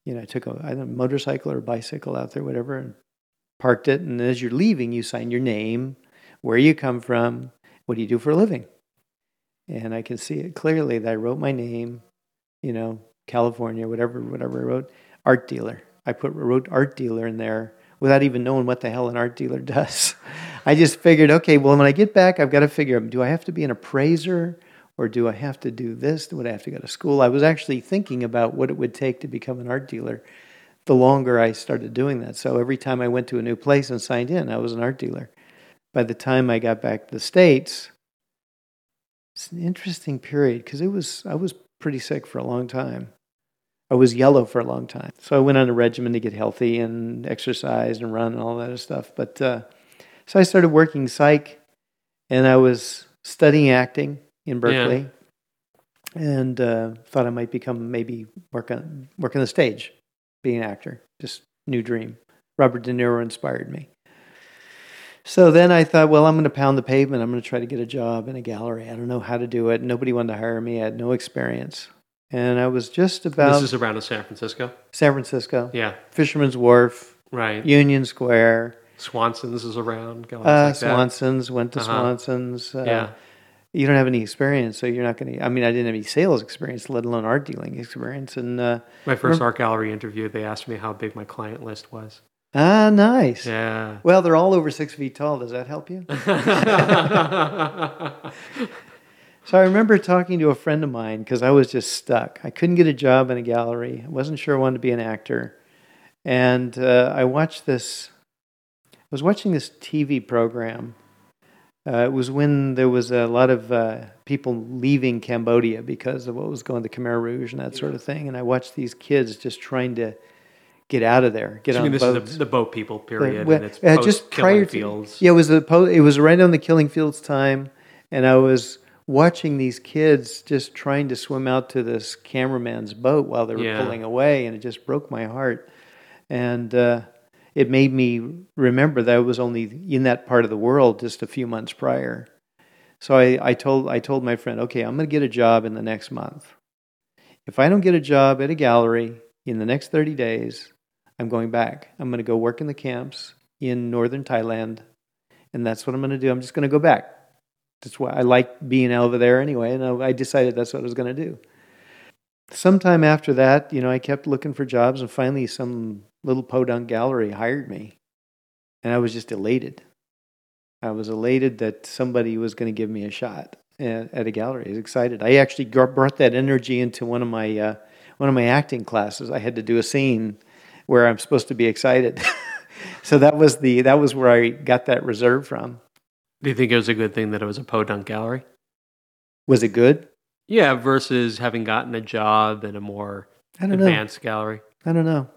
you know, I took a, I don't know, motorcycle or bicycle out there, whatever, and parked it. And as you're leaving, you sign your name, where you come from, what do you do for a living, and I can see it clearly that I wrote my name, you know, California, whatever, whatever I wrote, art dealer. I put wrote art dealer in there without even knowing what the hell an art dealer does. I just figured, okay, well, when I get back, I've got to figure do I have to be an appraiser or do I have to do this? Would I have to go to school? I was actually thinking about what it would take to become an art dealer the longer I started doing that. So every time I went to a new place and signed in, I was an art dealer. By the time I got back to the States, it's an interesting period because it was I was pretty sick for a long time. I was yellow for a long time. So I went on a regimen to get healthy and exercise and run and all that stuff. But uh, so I started working psych and I was studying acting in Berkeley yeah. and uh, thought I might become maybe work on, work on the stage, be an actor. Just new dream. Robert De Niro inspired me. So then I thought, well, I'm going to pound the pavement. I'm going to try to get a job in a gallery. I don't know how to do it. Nobody wanted to hire me. I had no experience. And I was just about. This is around in San Francisco? San Francisco. Yeah. Fisherman's Wharf. Right. Union Square. Swanson's is around. Uh, like Swanson's, went to uh-huh. Swanson's. Uh, yeah. You don't have any experience, so you're not going to. I mean, I didn't have any sales experience, let alone art dealing experience. And uh, my first remember, art gallery interview, they asked me how big my client list was. Ah, nice. Yeah. Well, they're all over six feet tall. Does that help you? so I remember talking to a friend of mine because I was just stuck. I couldn't get a job in a gallery. I wasn't sure I wanted to be an actor. And uh, I watched this, I was watching this TV program. Uh, it was when there was a lot of uh, people leaving Cambodia because of what was going to Khmer Rouge and that sort of thing. And I watched these kids just trying to get out of there. Get so on mean, this is the, the, boat people period. Well, and it's uh, just prior to, fields. Yeah, it was a po- it was right on the killing fields time, and I was watching these kids just trying to swim out to this cameraman's boat while they were yeah. pulling away, and it just broke my heart, and uh, it made me remember that I was only in that part of the world just a few months prior. So I, I told I told my friend, okay, I'm going to get a job in the next month. If I don't get a job at a gallery in the next 30 days, I'm going back. I'm going to go work in the camps in northern Thailand, and that's what I'm going to do. I'm just going to go back. That's why I like being over there anyway, and I decided that's what I was going to do. Sometime after that, you know, I kept looking for jobs, and finally, some little podunk gallery hired me, and I was just elated. I was elated that somebody was going to give me a shot at, at, a gallery. I was excited. I actually brought that energy into one of my uh, one of my acting classes. I had to do a scene where I'm supposed to be excited. so that was the that was where I got that reserve from. Do you think it was a good thing that it was a podunk gallery? Was it good? Yeah, versus having gotten a job in a more advanced know. gallery. I don't know.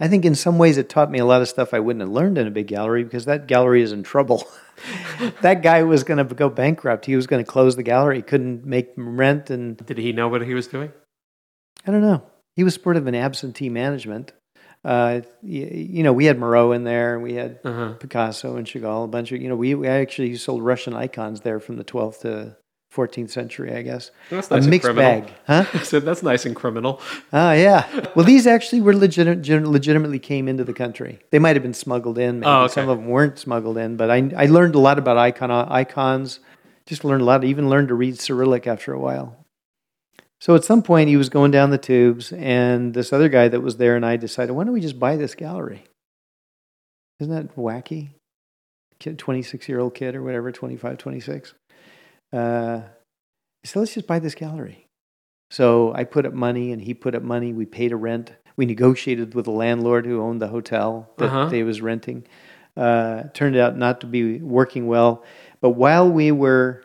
I think in some ways it taught me a lot of stuff I wouldn't have learned in a big gallery because that gallery is in trouble. that guy was going to go bankrupt. He was going to close the gallery. He couldn't make rent and Did he know what he was doing? I don't know. He was sort of an absentee management uh, you, you, know, we had Miró in there, we had uh-huh. Picasso and Chagall, a bunch of, you know, we, we actually sold Russian icons there from the 12th to 14th century, I guess. That's nice a mixed bag, huh? I said that's nice and criminal. Ah, yeah. Well, these actually were legit, legitimately came into the country. They might have been smuggled in. Maybe. Oh, okay. Some of them weren't smuggled in, but I, I learned a lot about icon icons. Just learned a lot. Even learned to read Cyrillic after a while. So at some point, he was going down the tubes, and this other guy that was there and I decided, why don't we just buy this gallery? Isn't that wacky? Kid, 26 year old kid or whatever, 25, 26. Uh, so let's just buy this gallery. So I put up money, and he put up money. We paid a rent. We negotiated with the landlord who owned the hotel that uh-huh. they was renting. Uh, turned out not to be working well. But while we were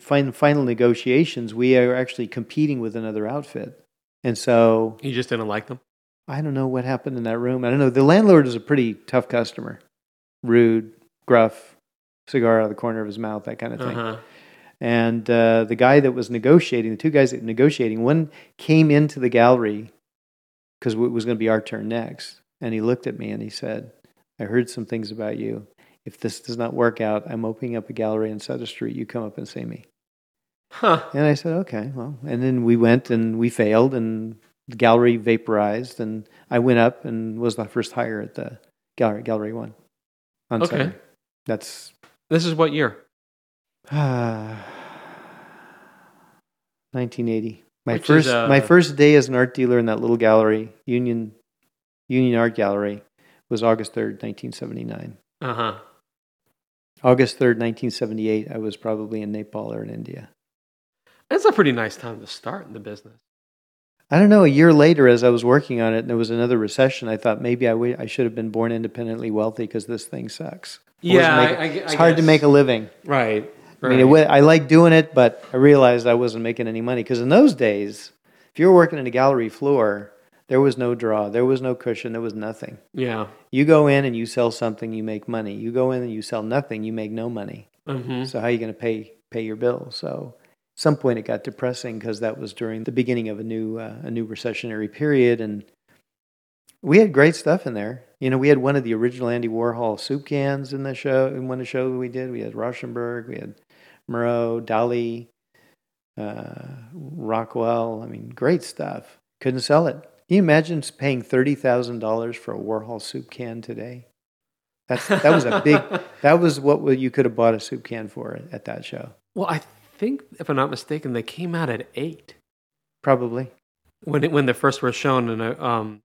final negotiations, we are actually competing with another outfit. And so. You just didn't like them? I don't know what happened in that room. I don't know. The landlord is a pretty tough customer rude, gruff, cigar out of the corner of his mouth, that kind of thing. Uh-huh. And uh, the guy that was negotiating, the two guys that were negotiating, one came into the gallery because it was going to be our turn next. And he looked at me and he said, I heard some things about you if this does not work out, I'm opening up a gallery in Sutter Street. You come up and see me. Huh. And I said, okay, well, and then we went and we failed, and the gallery vaporized, and I went up and was the first hire at the gallery, Gallery One. On Okay. Saturday. That's This is what year? uh, 1980. My Which is, first my uh, first day as an art dealer in that little gallery, Union Union Art Gallery, was August 3rd, 1979. Uh huh. August 3rd, 1978, I was probably in Nepal or in India. That's a pretty nice time to start in the business. I don't know. A year later, as I was working on it, and there was another recession, I thought maybe I I should have been born independently wealthy because this thing sucks. Yeah, I- I it's hard to make a living. Right. I mean, it, I like doing it, but I realized I wasn't making any money because in those days, if you were working in a gallery floor, there was no draw, there was no cushion, there was nothing. yeah. You go in and you sell something, you make money. You go in and you sell nothing, you make no money. hmm So how are you going to pay pay your bill? So at some point it got depressing because that was during the beginning of a new uh, a new recessionary period, and we had great stuff in there. You know, we had one of the original Andy Warhol soup cans in the show in one of the shows we did. We had Rauschenberg, we had Miró, Dali, uh, Rockwell. I mean, great stuff. Couldn't sell it. Can you imagine paying thirty thousand dollars for a Warhol soup can today? That's that was a big. That was what you could have bought a soup can for at that show. Well, I think, if I'm not mistaken, they came out at eight Probably. when it, when they first were shown in a um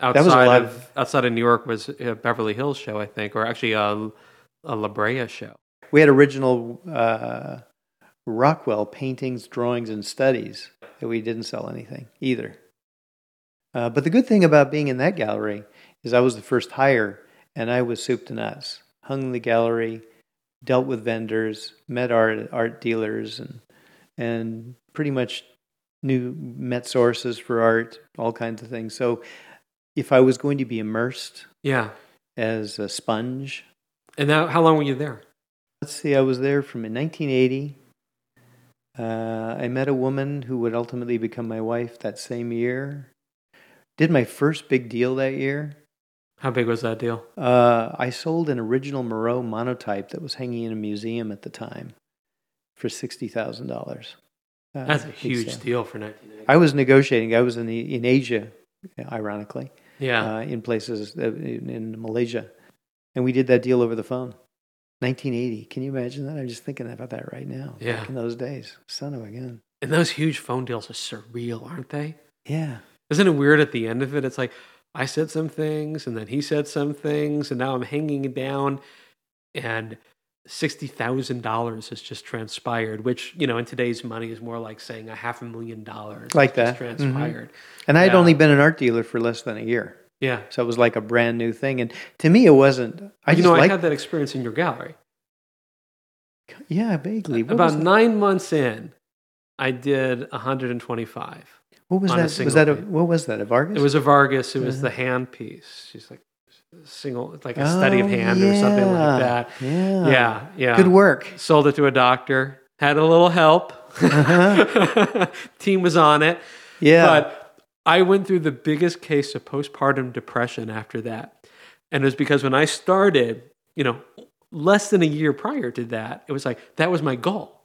outside of, of- outside of New York was a Beverly Hills show, I think, or actually a, a La Brea show. We had original uh, Rockwell paintings, drawings, and studies that we didn't sell anything either. Uh, but the good thing about being in that gallery is I was the first hire, and I was soup to nuts. Hung the gallery, dealt with vendors, met art art dealers, and and pretty much knew met sources for art, all kinds of things. So if I was going to be immersed Yeah. as a sponge, And now, how long were you there? Let's see, I was there from 1980. Uh, I met a woman who would ultimately become my wife that same year. Did my first big deal that year. How big was that deal? Uh, I sold an original Miró monotype that was hanging in a museum at the time for $60,000. Uh, That's a huge sale. deal for 1980. I was negotiating. I was in, the, in Asia, ironically, Yeah. uh, in places, uh, in, in Malaysia. And we did that deal over the phone. 1980. Can you imagine that? I'm just thinking about that right now. Yeah. Back in those days. Son of a gun. and those huge phone deals are surreal, aren't they? Yeah. Isn't it weird at the end of it? It's like I said some things, and then he said some things, and now I'm hanging down, and sixty thousand dollars has just transpired. Which you know, in today's money, is more like saying a half a million dollars Like that. Mhm. transpired. And I had Yeah. only been an art dealer for less than a year. Yeah, So it was like a brand new thing. And to me, it wasn't. I you just know, I had that experience in your gallery. Yeah, vaguely. What About nine months in, I did 125. What was that? Was that a, what was that? A Vargas? It was a Vargas. It was Uh-huh. the hand piece. She's like single, like a study of Oh, hand or something like that. Yeah. Yeah, yeah. Good work. Sold it to a doctor. Had a little help. Team was on it. Uh-huh. Yeah. But I went through the biggest case of postpartum depression after that. And it was because when I started, you know, less than a year prior to that, it was like that was my goal.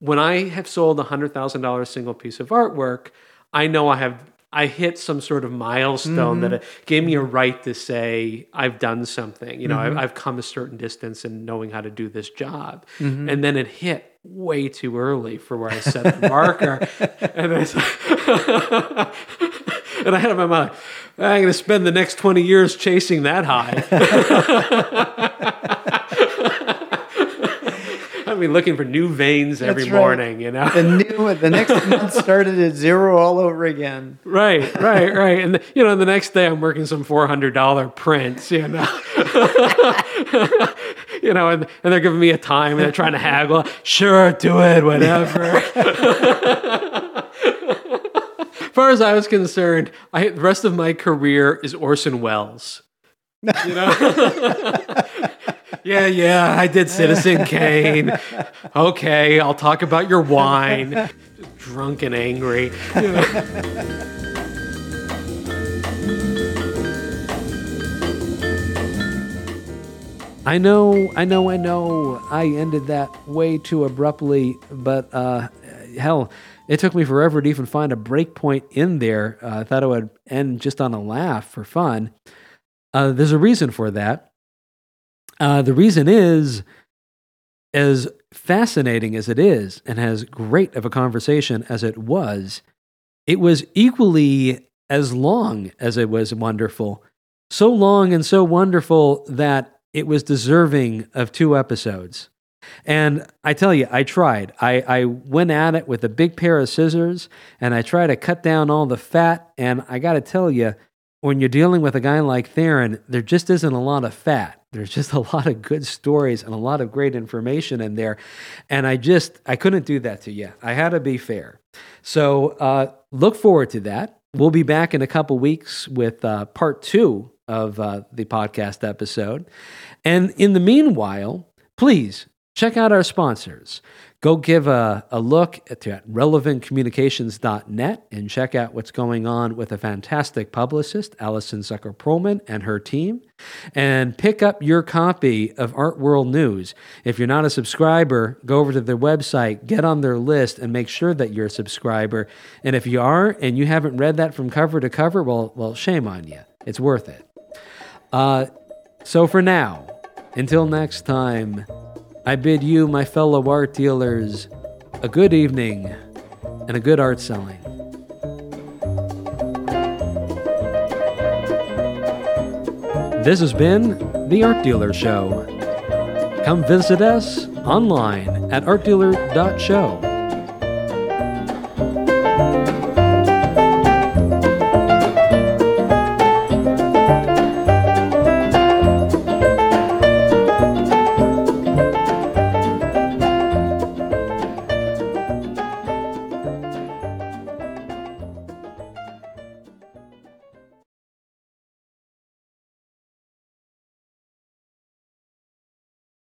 When I have sold a hundred thousand dollar single piece of artwork, I know I have I hit some sort of milestone that mm-hmm. it gave me a right to say I've done something. You know, I've, mm-hmm. I've come a certain distance in knowing how to do this job. Mm-hmm. And then it hit way too early for where I set the marker. and, it's, and I had in my mind, I'm going to spend the next 20 years chasing that high. Be looking for new veins every right. morning, you know? the new the next month started at zero all over again. Right, right, right. And you know, the next day I'm working some four hundred dollar prints, you know. you know, and, and they're giving me a time and they're trying to haggle. Sure, do it, whatever. as far as I was concerned, I the rest of my career is Orson Welles. You know? Yeah, yeah, I did Citizen Kane. Okay, I'll talk about your wine. Drunk and angry. I know, I know, I know. I ended that way too abruptly, but uh, hell, it took me forever to even find a break point in there. Uh, I thought it would end just on a laugh for fun. Uh, there's a reason for that. Uh, the reason is, as fascinating as it is, and as great of a conversation as it was, it was equally as long as it was wonderful. So long and so wonderful that it was deserving of two episodes. And I tell you, I tried. I, I went at it with a big pair of scissors and I tried to cut down all the fat. And I got to tell you, when you're dealing with a guy like Theron, there just isn't a lot of fat. There's just a lot of good stories and a lot of great information in there. And I just, I couldn't do that to you. I had to be fair. So uh, look forward to that. We'll be back in a couple weeks with uh, part two of uh, the podcast episode. And in the meanwhile, please check out our sponsors. Go give a, a look at, at relevantcommunications.net and check out what's going on with a fantastic publicist, Allison Zucker Perlman, and her team. And pick up your copy of Art World News. If you're not a subscriber, go over to their website, get on their list, and make sure that you're a subscriber. And if you are and you haven't read that from cover to cover, well, well, shame on you. It's worth it. Uh, so for now, until next time, I bid you, my fellow art dealers, a good evening and a good art selling. This has been The Art Dealer Show. Come visit us online at artdealer.show.